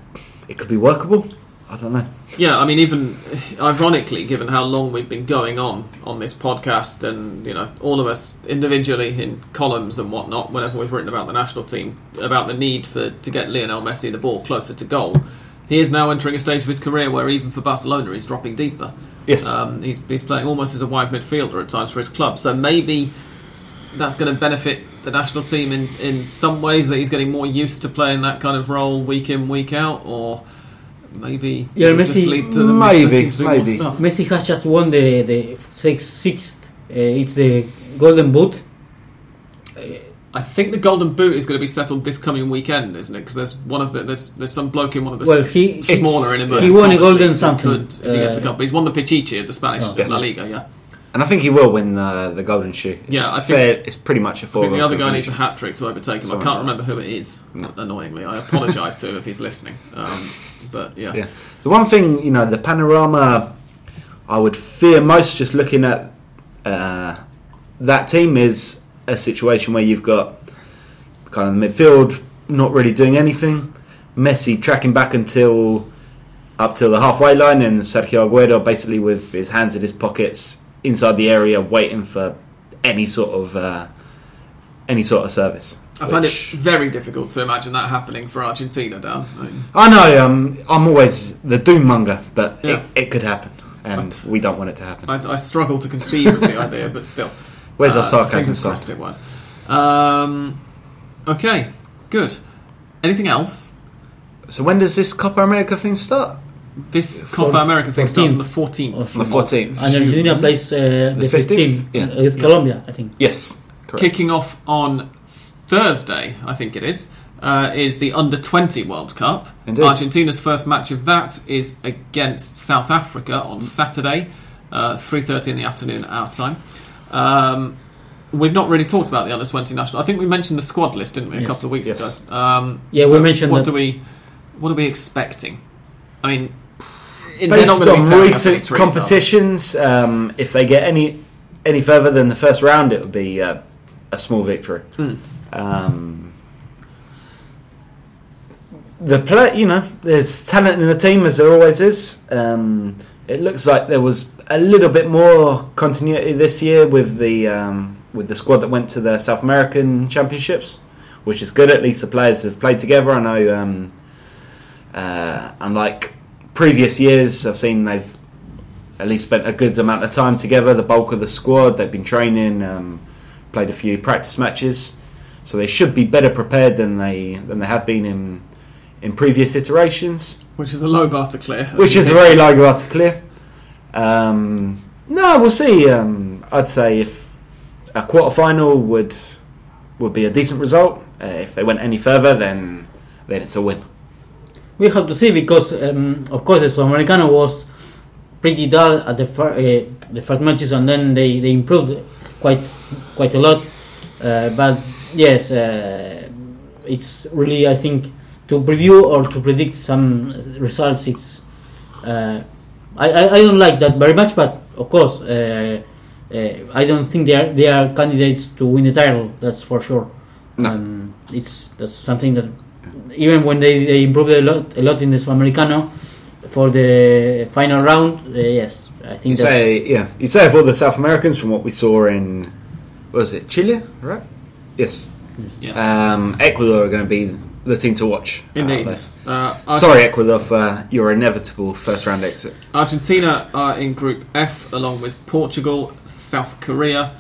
it could be workable. I don't know. Yeah, I mean, even ironically, given how long we've been going on on this podcast, and you know, all of us individually in columns and whatnot, whenever we've written about the national team, about the need for to get Lionel Messi the ball closer to goal, he is now entering a stage of his career where even for Barcelona, he's dropping deeper. Yes. Um, he's, he's playing almost as a wide midfielder at times for his club. So maybe that's going to benefit the national team in, in some ways that he's getting more used to playing that kind of role week in, week out, or maybe Yeah, it'll just Messi- lead to the maybe, national team to do more maybe. stuff. Messi has just won the the six, sixth. Uh, it's the Golden Boot. I think the Golden Boot is going to be settled this coming weekend, isn't it? Because there's one of the there's there's some bloke in one of the Well, he smaller in inverted he won a golden something. Could, if he gets a Uh, cup. But he's won the Pichichi at the Spanish Oh. Yes. La Liga. Yeah, And I think he will win the, the Golden Shoe. It's Yeah, I think- fair, it's pretty much a I foregone think the other guy needs a hat trick to overtake him. I can't remember who it is. No. Annoyingly, I apologise to him if he's listening. Um, but yeah. Yeah. The one thing, you know, the panorama I would fear most just looking at uh, that team is a situation where you've got kind of the midfield not really doing anything, Messi tracking back until up till the halfway line, and Sergio Aguero basically with his hands in his pockets inside the area waiting for any sort of uh, any sort of service. I find it very difficult to imagine that happening for Argentina, Dan. I mean, I know. Um, I'm always the doom monger, but Yeah. it, it could happen, and we don't want it to happen. I, I struggle to conceive of the idea, but still. *laughs* Where's our Uh, sarcasm side? crossed it won't. Um, okay, good. Anything else? So when does this Copa America thing start? This Copa America thing starts on the 14th. Of- On the 14th. And Argentina plays uh, the, The 15th? 15th Yeah. against Colombia, I think. Yes. Correct. Kicking off on Thursday, I think it is, uh, is the Under 20 World Cup. Indeed. Argentina's first match of that is against South Africa on Saturday, uh, 3.30 in the afternoon our time. Um, we've not really talked about the Under 20 national. I think we mentioned the squad list, didn't we, a Yes. couple of weeks Yes. ago. Um, Yeah, we mentioned what that. do we What are we expecting? I mean, they're Based not gonna be on recent victories, competitions, um, if they get any any further than the first round, it would be uh, a small victory. Hmm. Um, the play, you know, there's talent in the team as there always is. Um, it looks like there was a little bit more continuity this year with the um, with the squad that went to the South American Championships, which is good. At least the players have played together. I know, um, uh, unlike previous years, I've seen they've at least spent a good amount of time together. The bulk of the squad, they've been training, um, played a few practice matches, so they should be better prepared than they than they have been in in previous iterations, Which is a low bar to clear. which is a very low bar to clear. Um, no, we'll see. Um, I'd say if a quarter final would would be a decent result. Uh, if they went any further, then then it's a win. We have to see because, um, of course, the Sudamericano was pretty dull at the fir- uh, the first matches, and then they, they improved quite quite a lot. Uh, but yes, uh, it's really I think to preview or to predict some results. It's uh, I, I I don't like that very much, but of course. Uh, uh, I don't think they are they are candidates to win the title. That's for sure. No. Um, it's that's something that even when they, they improved a lot a lot in the Sudamericano for the final round, uh, yes, I think that say yeah. You say of all the South Americans from what we saw in what was it Chile, right? Yes. Yes. Um, Ecuador are going to be the team to watch. Indeed. Uh, Uh, Sorry, Ecuador, for your inevitable first round exit. Argentina are in Group F along with Portugal, South Korea,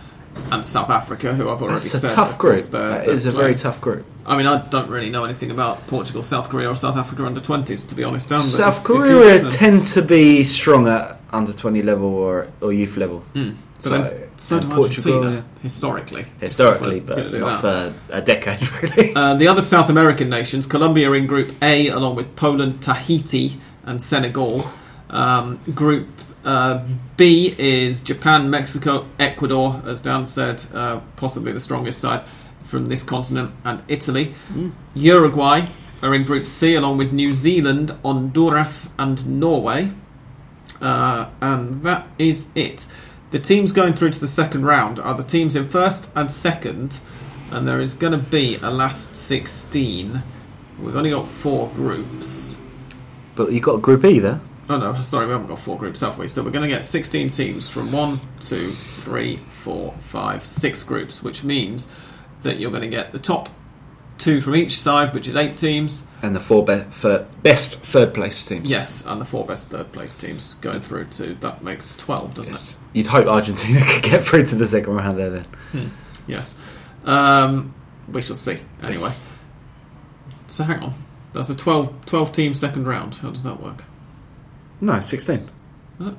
and South Africa, who I've already said, That's a tough group. course, they're is a very tough group. I mean, I don't really know anything about Portugal, South Korea, or South Africa under 20s, to be honest. South if- if Korea then- tend to be strong at under 20 level or, or youth level. Mm. But So- then, so do Portugal, Argentina, historically. Historically, But but gonna do not for a decade, *laughs* really. Uh, the other South American nations, Colombia are in Group A along with Poland, Tahiti, and Senegal. Um, group uh, B is Japan, Mexico, Ecuador, as Dan said, uh, possibly the strongest side from this continent, and Italy. Uruguay are in Group C along with New Zealand, Honduras, and Norway. Uh, and that is it. The teams going through to the second round are the teams in first and second, and there is going to be a last 16. We've only got four groups. But you've got Group E there. Oh no, sorry, we haven't got four groups, have we? So we're going to get 16 teams from one, two, three, four, five, six groups, which means that you're going to get the top two from each side, which is eight teams. And the four be- best third place teams. Yes, and the four best third place teams going through to that makes 12, doesn't Yes. You'd hope Argentina *laughs* could get through to the second round there then. it? Yes. Um, we shall see. Anyway. Yes. So hang on. That's a 12, 12 team second round. How does that work? No, 16. Huh?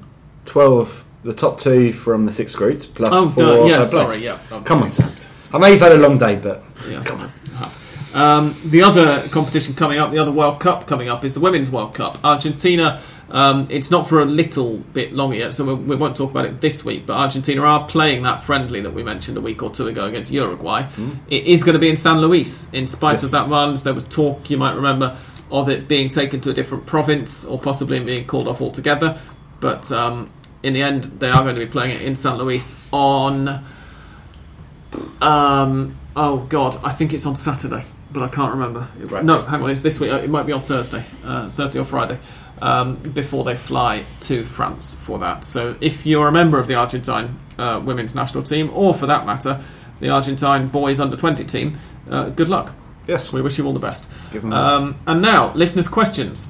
12, the top two from the six groups, plus Oh, four. duh, yeah, third place. sorry, yeah. I'm Come on, Sam. I know you've had a long day, but Yeah. come on. Um, the other competition coming up, the other World Cup coming up, is the Women's World Cup. Argentina, um, it's not for a little bit longer yet, so we, we won't talk about it this week. But Argentina are playing that friendly that we mentioned a week or two ago against Uruguay. It is going to be in San Luis. In spite Yes. of that violence, there was talk, you might remember, of it being taken to a different province or possibly being called off altogether. But um, in the end, they are going to be playing it in San Luis on. Um, oh God, I think it's on Saturday, but I can't remember. Right. No, hang on, it's this week. Uh, It might be on Thursday, uh, Thursday or Friday, um, before they fly to France for that. So if you're a member of the Argentine uh, women's national team, or for that matter, the Argentine boys under 20 team, uh, good luck. Yes, We wish you all the best. give them Um, and now, listeners' questions.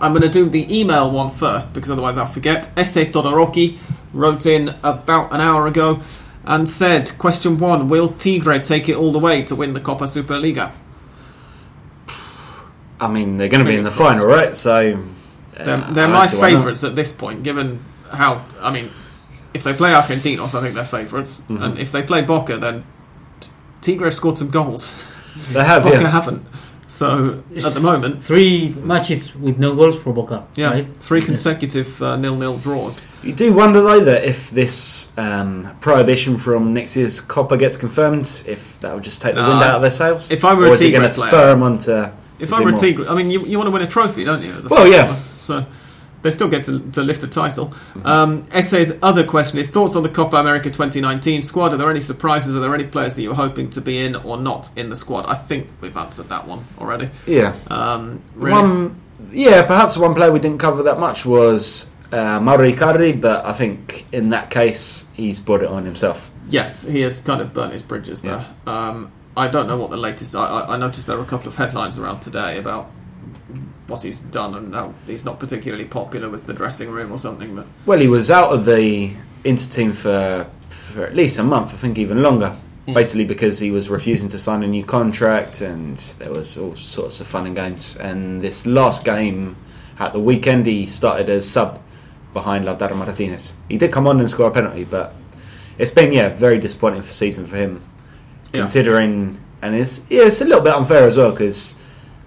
I'm going to do the email one first because otherwise I'll forget. Esse Todoroki wrote in about an hour ago and said, "Question one: Will Tigre take it all the way to win the Copa Superliga?" I mean, they're going to be in the crossed. final, right? So They're, uh, they're my why not. favourites at this point, given how I mean, if they play Argentinos, I think they're favorites, Mm-hmm. and if they play Boca, then Tigre have scored some goals. *laughs* They have, Boca yeah. haven't. So at the moment, Three matches with no goals for Boca. yeah, right? three consecutive uh, nil-nil draws. You do wonder though that if this um, prohibition from next year's Copa gets confirmed, if that would just take the No, wind I- out of their sails. if I were or a is it Tigre going to player- spur them on to? If to I were a more? Tigre, I mean, you, you want to win a trophy, don't you? As a Well, yeah. footballer? So they still get to, to lift a title. Mm-hmm. Um, Essay's other question is thoughts on the Copa America 2019 squad. Are there any surprises? Are there any players that you were hoping to be in or not in the squad? I think we've answered that one already. Yeah. Um, really. One, yeah, perhaps one player we didn't cover that much was uh, Mauro Icardi, but I think in that case he's brought it on himself. Yes, he has kind of burnt his bridges there. Um, I don't know what the latest. I, I, I noticed there were a couple of headlines around today about what he's done and how he's not particularly popular with the dressing room or something. But Well, he was out of the Inter team for, for at least a month, I think even longer. Hmm. Basically, because he was refusing to sign a new contract, and there was all sorts of fun and games. And this last game at the weekend, he started as sub behind Lautaro Martinez. He did come on and score a penalty, but it's been yeah very disappointing for season for him, Yeah. considering and it's yeah it's a little bit unfair as well because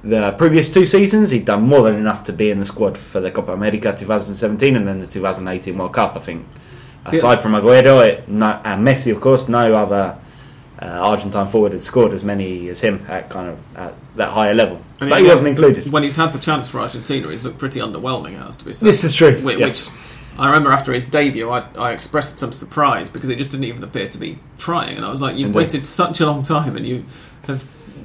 the previous two seasons he'd done more than enough to be in the squad for the Copa America 2017 and then the 2018 World Cup. I think aside from Aguero it, no, and Messi of course, no other. Uh, Argentine forward had scored as many as him at kind of at that higher level, but he yeah, wasn't included. when he's had the chance for Argentina, he's looked pretty underwhelming. Has to be said. This is true. Whi- yes. Which I remember after his debut, I, I expressed some surprise because it just didn't even appear to be trying, and I was like, "You've Indeed. waited such a long time, and you have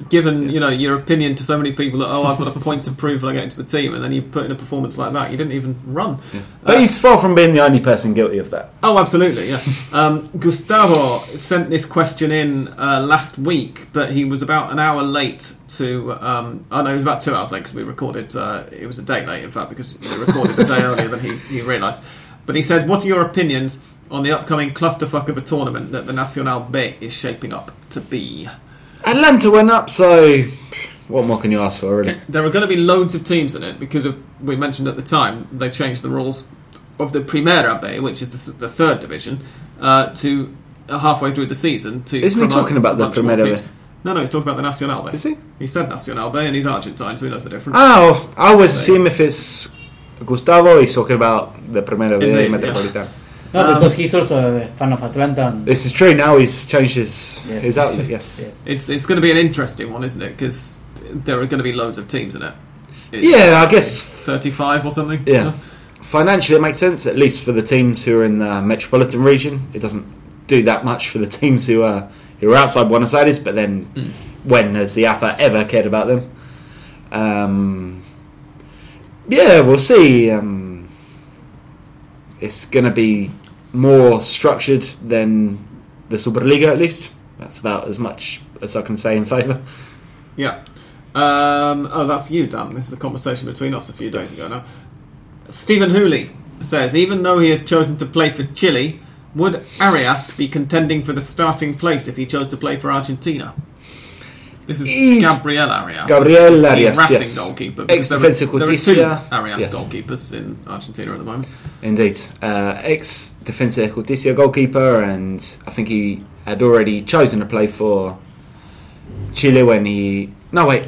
given you know your opinion to so many people that oh, I've got a point to prove when I get into the team, and then you put in a performance like that. You didn't even run. But Uh, he's far from being the only person guilty of that. Oh, absolutely, yeah. *laughs* Um, Gustavo sent this question in uh, last week, but he was about an hour late to. Um, oh no, it was about two hours late because we recorded. Uh, it was a day late, in fact, because we recorded a day *laughs* earlier than he, he realised. But he said, "What are your opinions on the upcoming clusterfuck of a tournament that the Nacional B is shaping up to be?" Atlanta went up, so what more can you ask for, really? There are going to be loads of teams in it because of we mentioned at the time they changed the rules of the Primera B, which is the, the third division, uh, to uh, halfway through the season. To Isn't he talking about the Primera. B? No, no, he's talking about the Nacional B. Is he? He said Nacional B, and he's Argentine, so he knows the difference. Oh, I always assume if it's Gustavo, he's talking about the Primera B Indeed, Metropolitana. No, Um, because he's also a fan of Atlanta. And, This is true. Now he's changed his Yes. his outlook. Yes. *laughs* yeah. It's it's going to be an interesting one, isn't it? Because there are going to be loads of teams in it. It's Yeah, I guess thirty-five or something. Yeah. financially it makes sense, at least for the teams who are in the metropolitan region. It doesn't do that much for the teams who are who are outside Buenos Aires. But then, Mm. when has the AFA ever cared about them? Um, yeah, we'll see. Um, it's going to be more structured than the Superliga, at least. That's about as much as I can say in favour. Yeah. Um, oh, that's you, Dan. This is a conversation between us a few days ago now. Stephen Hooley says, even though he has chosen to play for Chile, would Arias be contending for the starting place if he chose to play for Argentina? This is He's- Gabriel Arias. Gabriel Arias, Racing yes. goalkeeper. are, Ex-Defensa there are two Arias Yes. goalkeepers in Argentina at the moment. Indeed. Uh, ex Defensa de Justicia goalkeeper, and I think he had already chosen to play for Chile when he. No, wait.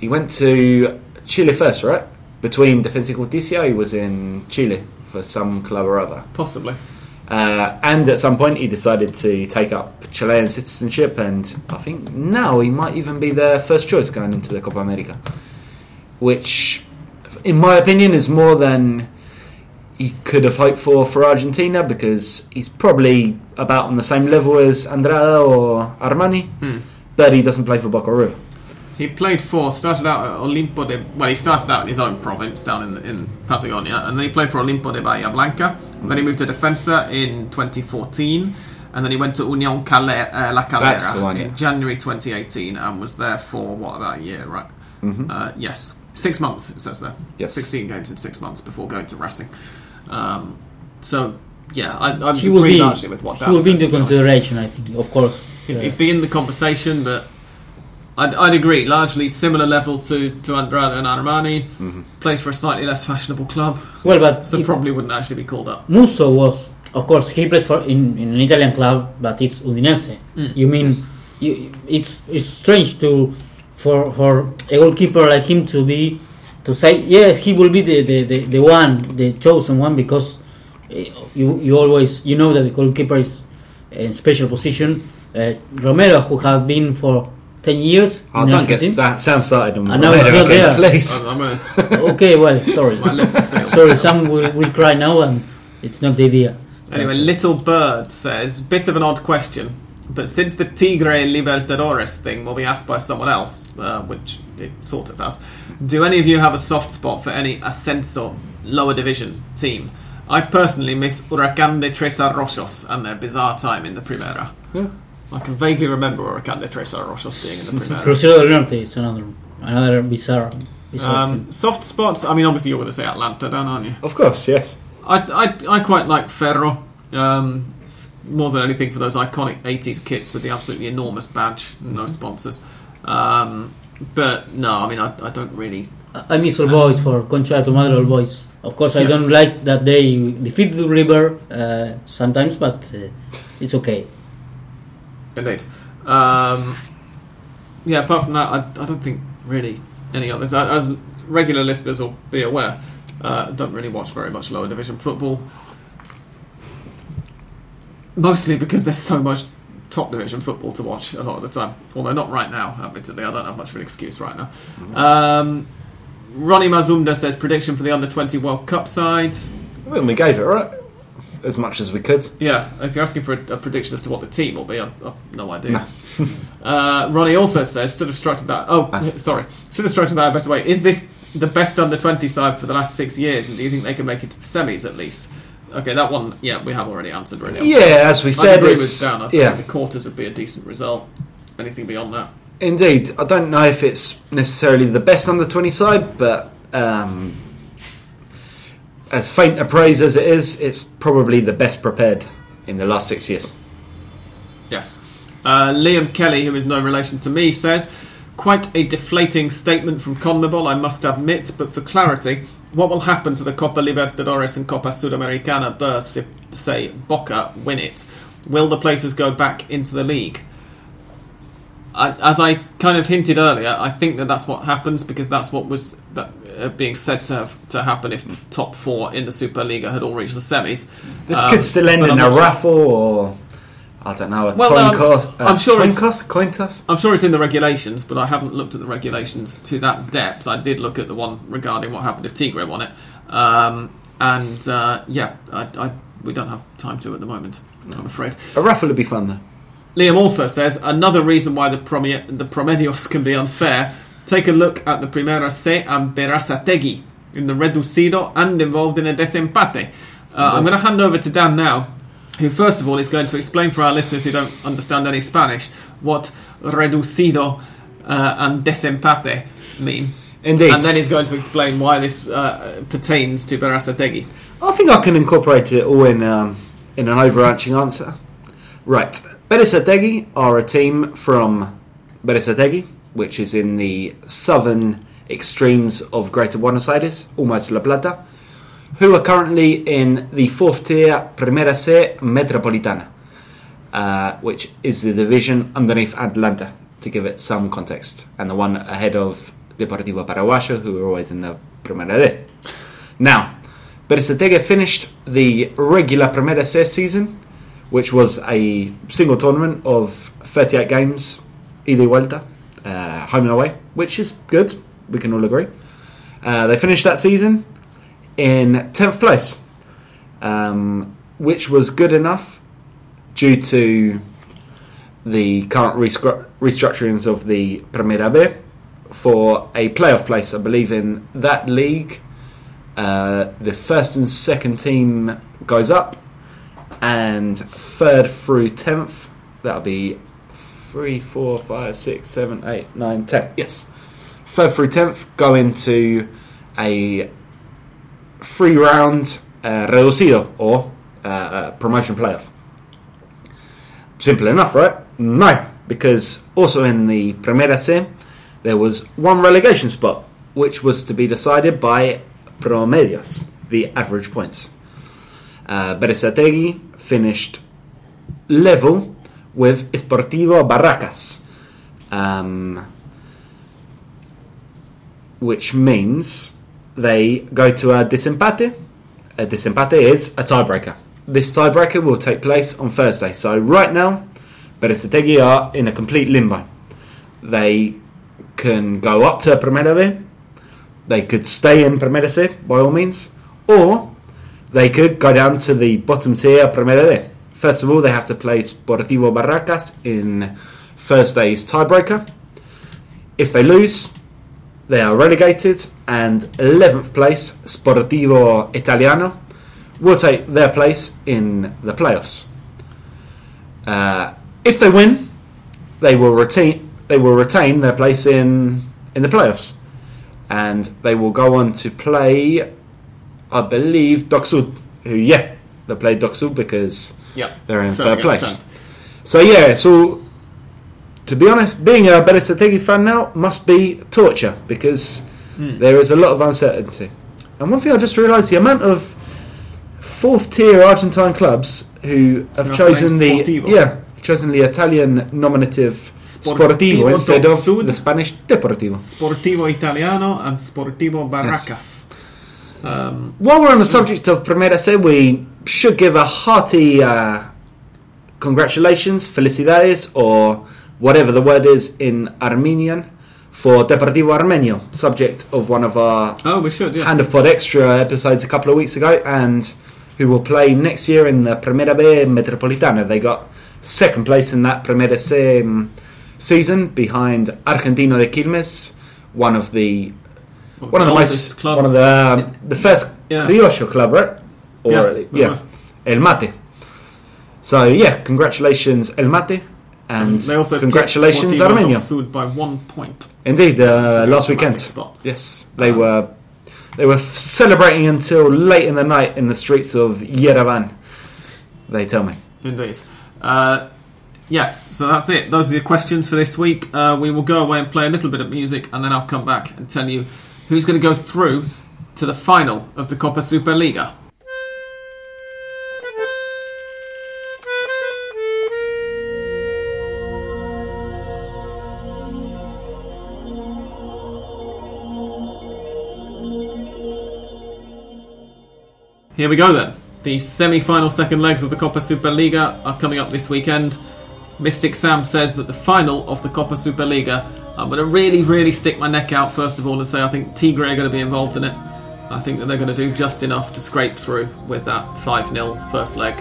He went to Chile first, right? Between Defensa de Justicia, he was in Chile for some club or other. Possibly. Uh, and at some point, he decided to take up Chilean citizenship, and I think now he might even be their first choice going into the Copa America. Which, in my opinion, is more than he could have hoped for for Argentina because he's probably about on the same level as Andrada or Armani, Hmm. but he doesn't play for Boca River. He played for, started out at Olimpo de, well, he started out in his own province down in, in Patagonia, and then he played for Olimpo de Bahia Blanca. Then he moved to Defensa in 2014, and then he went to Union Cale, uh, La Calera That's the one, in yeah. January 2018, and was there for, what, about a year, right? Uh, yes, six months, it says there. Mm-hmm. Yes. 16 games in six months before going to Racing. Um, so, yeah, I, I he will agree be largely with what he will be said, into to be honest. consideration. I think, of course. He'd, Yeah. he'd be in the conversation, but I'd, I'd agree. Largely similar level to to Andrade and Armani. Plays for a slightly less fashionable club, Well, but so if- probably wouldn't actually be called up. Musso was, of course, he plays for in, in an Italian club, but it's Udinese. Mm, You mean yes. you, it's it's strange to for for a goalkeeper like him to be to say yes he will be the the, the, the one the chosen one because eh, you you always you know that the goalkeeper is in special position. Uh, Romero, who had been for ten years, in don't get that. Sam started on And now it's not there. Please. I'm, I'm gonna, *laughs* *laughs* okay, well, sorry, my lips are sealed. sorry. Sam will, will cry now, and it's not the idea. Anyway, Little Bird says, bit of an odd question, but since the Tigre Libertadores thing will be asked by someone else, uh, which it sort of has, do any of you have a soft spot for any Ascenso lower division team? I personally miss Huracan de Tres Arroyos and their bizarre time in the Primera. Yeah. I can vaguely remember Huracan de Tres Arroyos being in the Primera. Crucero del Norte is another another bizarre. bizarre um, soft spots, I mean, obviously you're going to say Atlanta, don't aren't you? Of course, yes. I, I, I quite like Ferro. Um, f- more than anything for those iconic 80s kits with the absolutely enormous badge, no sponsors. Um, but no, I mean, I, I don't really. I miss all boys for Concha to Madre all boys. Of course, I Yeah. don't like that they defeat the river uh, sometimes, but uh, it's okay. Indeed. Um, yeah, apart from that, I, I don't think really any others. As regular listeners will be aware, uh, don't really watch very much lower division football. Mostly because there's so much top division football to watch a lot of the time. Although not right now, admittedly, I don't have much of an excuse right now. Um, Ronnie Mazumda says prediction for the under 20 World Cup side. Mean, we gave it right as much as we could. Yeah, if you're asking for a, a prediction as to what the team will be, I've, I've no idea. *laughs* uh, Ronnie also says, should have structured that. Oh, Ah. *laughs* sorry, should have structured that a better way. Is this the best under 20 side for the last six years, and do you think they can make it to the semis at least? Okay, that one, yeah, we have already answered really. Yeah, as we I said, agree with Dan. I think yeah, the quarters would be a decent result. Anything beyond that? indeed. I don't know if it's necessarily the best under twenty side, but um, as faint a praise as it is, it's probably the best prepared in the last six years. Yes. Uh, Liam Kelly, who is no relation to me, says, Quite a deflating statement from CONMEBOL, I must admit, but for clarity, what will happen to the Copa Libertadores and Copa Sudamericana berths if, say, Boca win it? Will the places go back into the league? I, as I kind of hinted earlier, I think that that's what happens because that's what was that, uh, being said to have, to happen if top four in the Superliga had all reached the semis. This Um, could still end in I'm a sure- raffle or I don't know a Well, um. Uh, I'm sure it's- coin toss. I'm sure it's in the regulations, but I haven't looked at the regulations to that depth. I did look at the one regarding what happened if Tigre won it, um, and uh, yeah, I, I, we don't have time to at the moment. I'm afraid. A raffle would be fun though. Liam also says another reason why the promi- the promedios can be unfair. Take a look at the Primera C and Berazategui in the reducido and involved in a desempate. Uh, I'm going to hand over to Dan now, who first of all is going to explain for our listeners who don't understand any Spanish what reducido uh, and desempate mean. Indeed. And then he's going to explain why this uh, pertains to Berazategui. I think I can incorporate it all in um, in an overarching answer. Right, Berazategui are a team from Berazategui, which is in the southern extremes of Greater Buenos Aires, almost La Plata, who are currently in the fourth tier Primera C Metropolitana, uh, which is the division underneath Atlanta, to give it some context, and the one ahead of Deportivo Paraguayo, who are always in the Primera D. Now, Berazategui finished the regular Primera C season, which was a single tournament of 38 games, ida y vuelta, uh, home and away, which is good, we can all agree. Uh, they finished that season in 10th place, um, which was good enough due to the current restru- restructurings of the Primera B for a playoff place, I believe, in that league. Uh, the first and second team goes up, and third through tenth, that'll be three, four, five, six, seven, eight, nine, ten. Yes, third through tenth go into a three round uh, reducido or uh, uh, promotion playoff. Simple enough, right? No, because also in the Primera C, there was one relegation spot, which was to be decided by promedios, the average points. Uh, finished level with Sportivo Barracas, um, which means they go to a desempate. A desempate is a tiebreaker. This tiebreaker will take place on Thursday. So right now, Berazategui are in a complete limbo. They can go up to Primera B. They could stay in Primera C by all means, or they could go down to the bottom tier Primera D. First of all, they have to play Sportivo Barracas in Thursday's tiebreaker. If they lose, they are relegated, and 11th place, Sportivo Italiano, will take their place in the playoffs. Uh, if they win, they will retain they will retain their place in in the playoffs, and they will go on to play, I believe, Dock Sud, who yeah they play Dock Sud because Yeah. they're in Third third place. So yeah, so to be honest, being a Berazategui fan now must be torture because Hmm. there is a lot of uncertainty. And one thing I just realised: the amount of fourth tier Argentine clubs who have chosen the Sportivo. yeah chosen the Italian nominative Sportivo Sportivo instead of the Spanish Deportivo. Sportivo Italiano and Sportivo Barracas. Um, While we're on the subject of Primera C, we should give a hearty uh, congratulations, felicidades, or whatever the word is in Armenian for Deportivo Armenio, subject of one of our oh, we should, yeah. Hand of Pod Extra episodes a couple of weeks ago, and who will play next year in the Primera B Metropolitana. They got second place in that Primera C season behind Argentino de Quilmes, one of the one of the most clubs. one of the um, the first Yeah. criollo club, right? Or Yeah, yeah. El Mate. So yeah, congratulations El Mate, and they also congratulations Armenia. Sud by one point. Indeed, uh, last weekend. spot. Yes, they Um, were they were celebrating until late in the night in the streets of Yerevan. They tell me. Indeed. Uh, yes, so that's it. Those are the questions for this week. Uh, we will go away and play a little bit of music, and then I'll come back and tell you who's going to go through to the final of the Copa Superliga. Here we go then. The semi-final second legs of the Copa Superliga are coming up this weekend. Mystic Sam says that the final of the Copa Superliga, I'm going to really, really stick my neck out first of all and say I think Tigre are going to be involved in it. I think that they're going to do just enough to scrape through with that 5-0 first leg.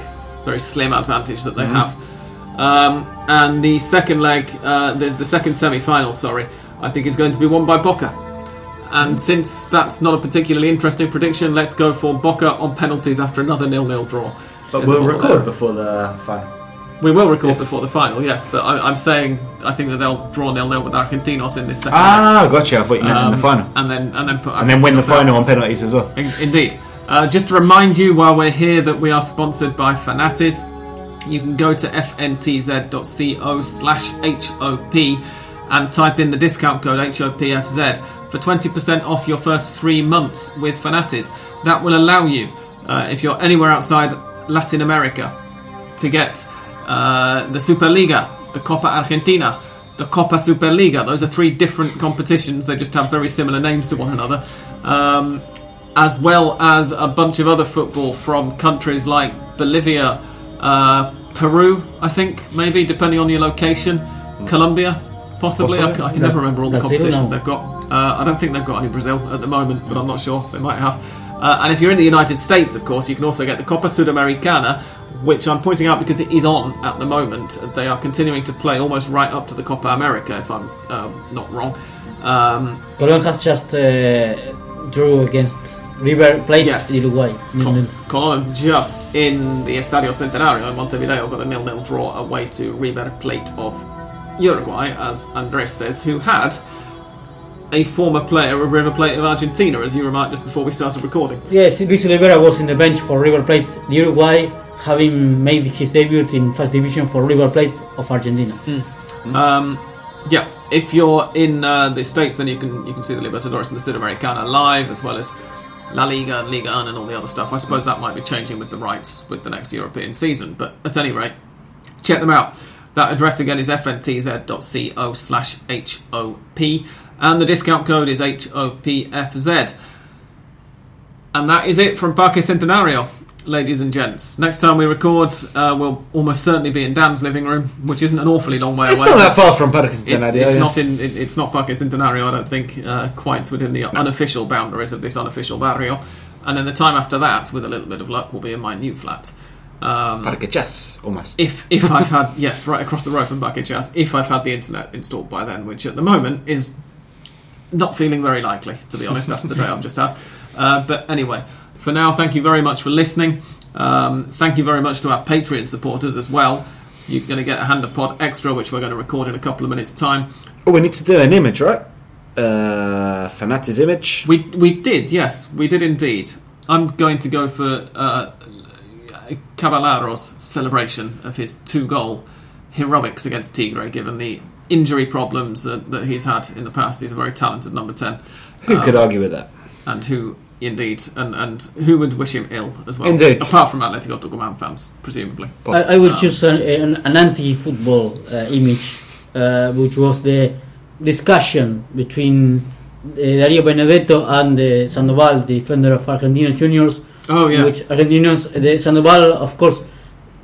Very slim advantage that they have. Um, and the second leg, uh, the, the second semi-final, sorry, I think is going to be won by Boca. And since that's not a particularly interesting prediction, let's go for Boca on penalties after another nil-nil draw. But we'll record area. before the final. We will record Yes. before the final, yes, but I, I'm saying I think that they'll draw nil-nil with Argentinos in this second Ah, gotcha. I thought you meant leg. in the final, Um, and then and then put and then win the Argentinos out. final on penalties as well. In- Indeed. Uh, just to remind you while we're here that we are sponsored by Fanatiz. You can go to fntz.co slash HOP and type in the discount code HOPFZ for 20% off your first three months with Fanatiz. That will allow you, uh, if you're anywhere outside Latin America, to get uh, the Superliga, the Copa Argentina, the Copa Superliga. Those are three different competitions. They just have very similar names to one another. Um, as well as a bunch of other football from countries like Bolivia, uh, Peru, I think, maybe, depending on your location, Colombia, possibly. I, I can never remember all the competitions they've got. Uh, I don't think they've got any Brazil at the moment, but I'm not sure. They might have. Uh, and if you're in the United States, of course, you can also get the Copa Sudamericana, which I'm pointing out because it is on at the moment. They are continuing to play almost right up to the Copa America, if I'm um, not wrong. Um, Colón has just uh, drew against River Plate Yes. Uruguay. Col- nil-nil. Colón just in the Estadio Centenario in Montevideo got a nil-nil draw away to River Plate of Uruguay, as Andres says, who had a former player of River Plate of Argentina, as you remarked just before we started recording. Yes, Luis Oliveira was in the bench for River Plate Uruguay having made his debut in first division for River Plate of Argentina. Um, yeah, if you're in uh, the states, then you can you can see the Libertadores and the Sudamericana live, as well as La Liga, Liga 1, and all the other stuff. I suppose that might be changing with the rights with the next European season, but at any rate, check them out. That address again is fntz.co slash HOP, and the discount code is HOPFZ. And that is it from Parque Centenario, ladies and gents. Next time we record, uh, we'll almost certainly be in Dan's living room, which isn't an awfully long way It's away. It's not that far from Parque It's, it's yeah. not in. It, it's not Parque Centenario. I don't think uh, quite within the unofficial boundaries of this unofficial barrio. And then the time after that, with a little bit of luck, will be in my new flat. Um, Parque Chas, almost. if if I've had *laughs* yes, right across the road from Jazz, if I've had the internet installed by then, which at the moment is not feeling very likely, to be honest, after the day I've just had. Uh, but anyway, for now, thank you very much for listening. Um, thank you very much to our Patreon supporters as well. You're going to get a Hand of Pod Extra, which we're going to record in a couple of minutes' time. Oh, we need to do an image, right? Uh, Fanatiz's image. We we did, yes, we did indeed. I'm going to go for uh, Caballero's celebration of his two-goal heroics against Tigre, given the injury problems that, that he's had in the past. He's a very talented number ten, Who could argue with that? and who indeed, and and who would wish him ill as well? Indeed. apart from Atletico Tucumán fans, presumably. I, I will Um, choose an, an, an anti-football uh, image, uh, which was the discussion between uh, Darío Benedetto and uh, Sandoval, the defender of Argentinos Juniors, Oh yeah, which Argentinos, the Sandoval, of course,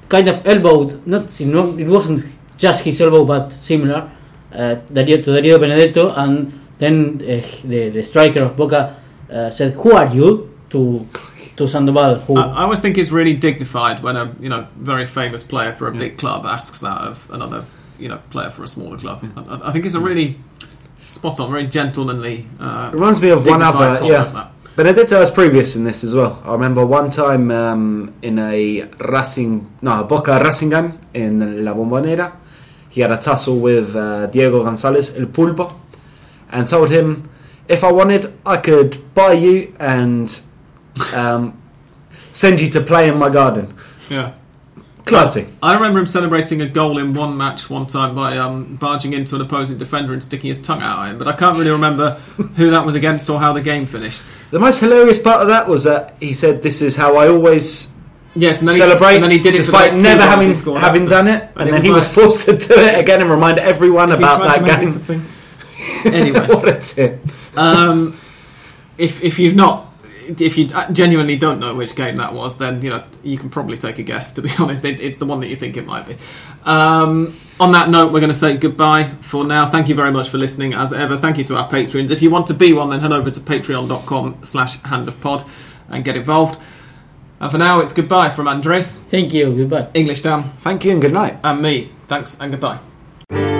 kind of elbowed. Not, you know, it wasn't just his elbow, but similar. Uh, Darío to Darío Benedetto, and then uh, the the striker of Boca uh, said, "Who are you?" to to Sandoval, who I, I always think it's really dignified when a you know very famous player for a big club asks that of another you know player for a smaller club. I, I think it's a really spot on, very gentlemanly. Uh, It reminds me of one dignified other. comment, Yeah. that. Benedetto was previous in this as well. I remember one time um, in a Racing, no, a Boca Racing game in La Bombonera, he had a tussle with uh, Diego Gonzalez, El Pulpo, and told him, if I wanted, I could buy you and um, send you to play in my garden. Yeah. Classy. I remember him celebrating a goal in one match one time by um, barging into an opposing defender and sticking his tongue out at him, but I can't really remember *laughs* who that was against or how the game finished. The most hilarious part of that was that he said, "This is how I always Yes, and then celebrate." he, and then he did it for the despite never having having after. done it, and, And then was he was forced to do it again and remind everyone about that game. this a thing. *laughs* Anyway, what a tip! Um, if if you've not, if you genuinely don't know which game that was, then you know you can probably take a guess. To be *laughs* honest, it, it's the one that you think it might be. Um, on that note, we're going to say goodbye for now. Thank you very much for listening, as ever. Thank you to our patrons. If you want to be one, then head over to patreon.com/slash handofpod and get involved. And for now, it's goodbye from Andres, thank you, goodbye. English Dan, Thank you and good night. and me. Thanks and goodbye.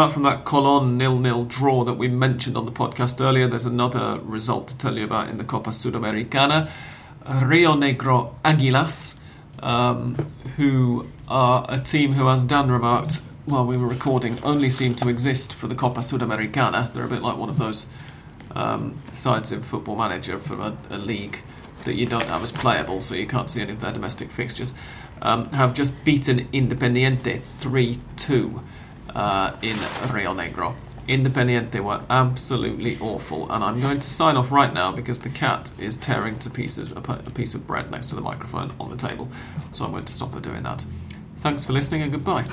Apart from that Colon nil-nil draw that we mentioned on the podcast earlier, there's another result to tell you about in the Copa Sudamericana. Rio Negro Aguilas, um, who are a team who, as Dan remarked while we were recording, only seem to exist for the Copa Sudamericana. They're a bit like one of those um, sides in Football Manager for a, a league that you don't have as playable, so you can't see any of their domestic fixtures. Um, have just beaten Independiente 3 2 uh, in Rio Negro. Independiente were absolutely awful, and I'm going to sign off right now because the cat is tearing to pieces a, a piece of bread next to the microphone on the table, so I'm going to stop her doing that. Thanks for listening and goodbye.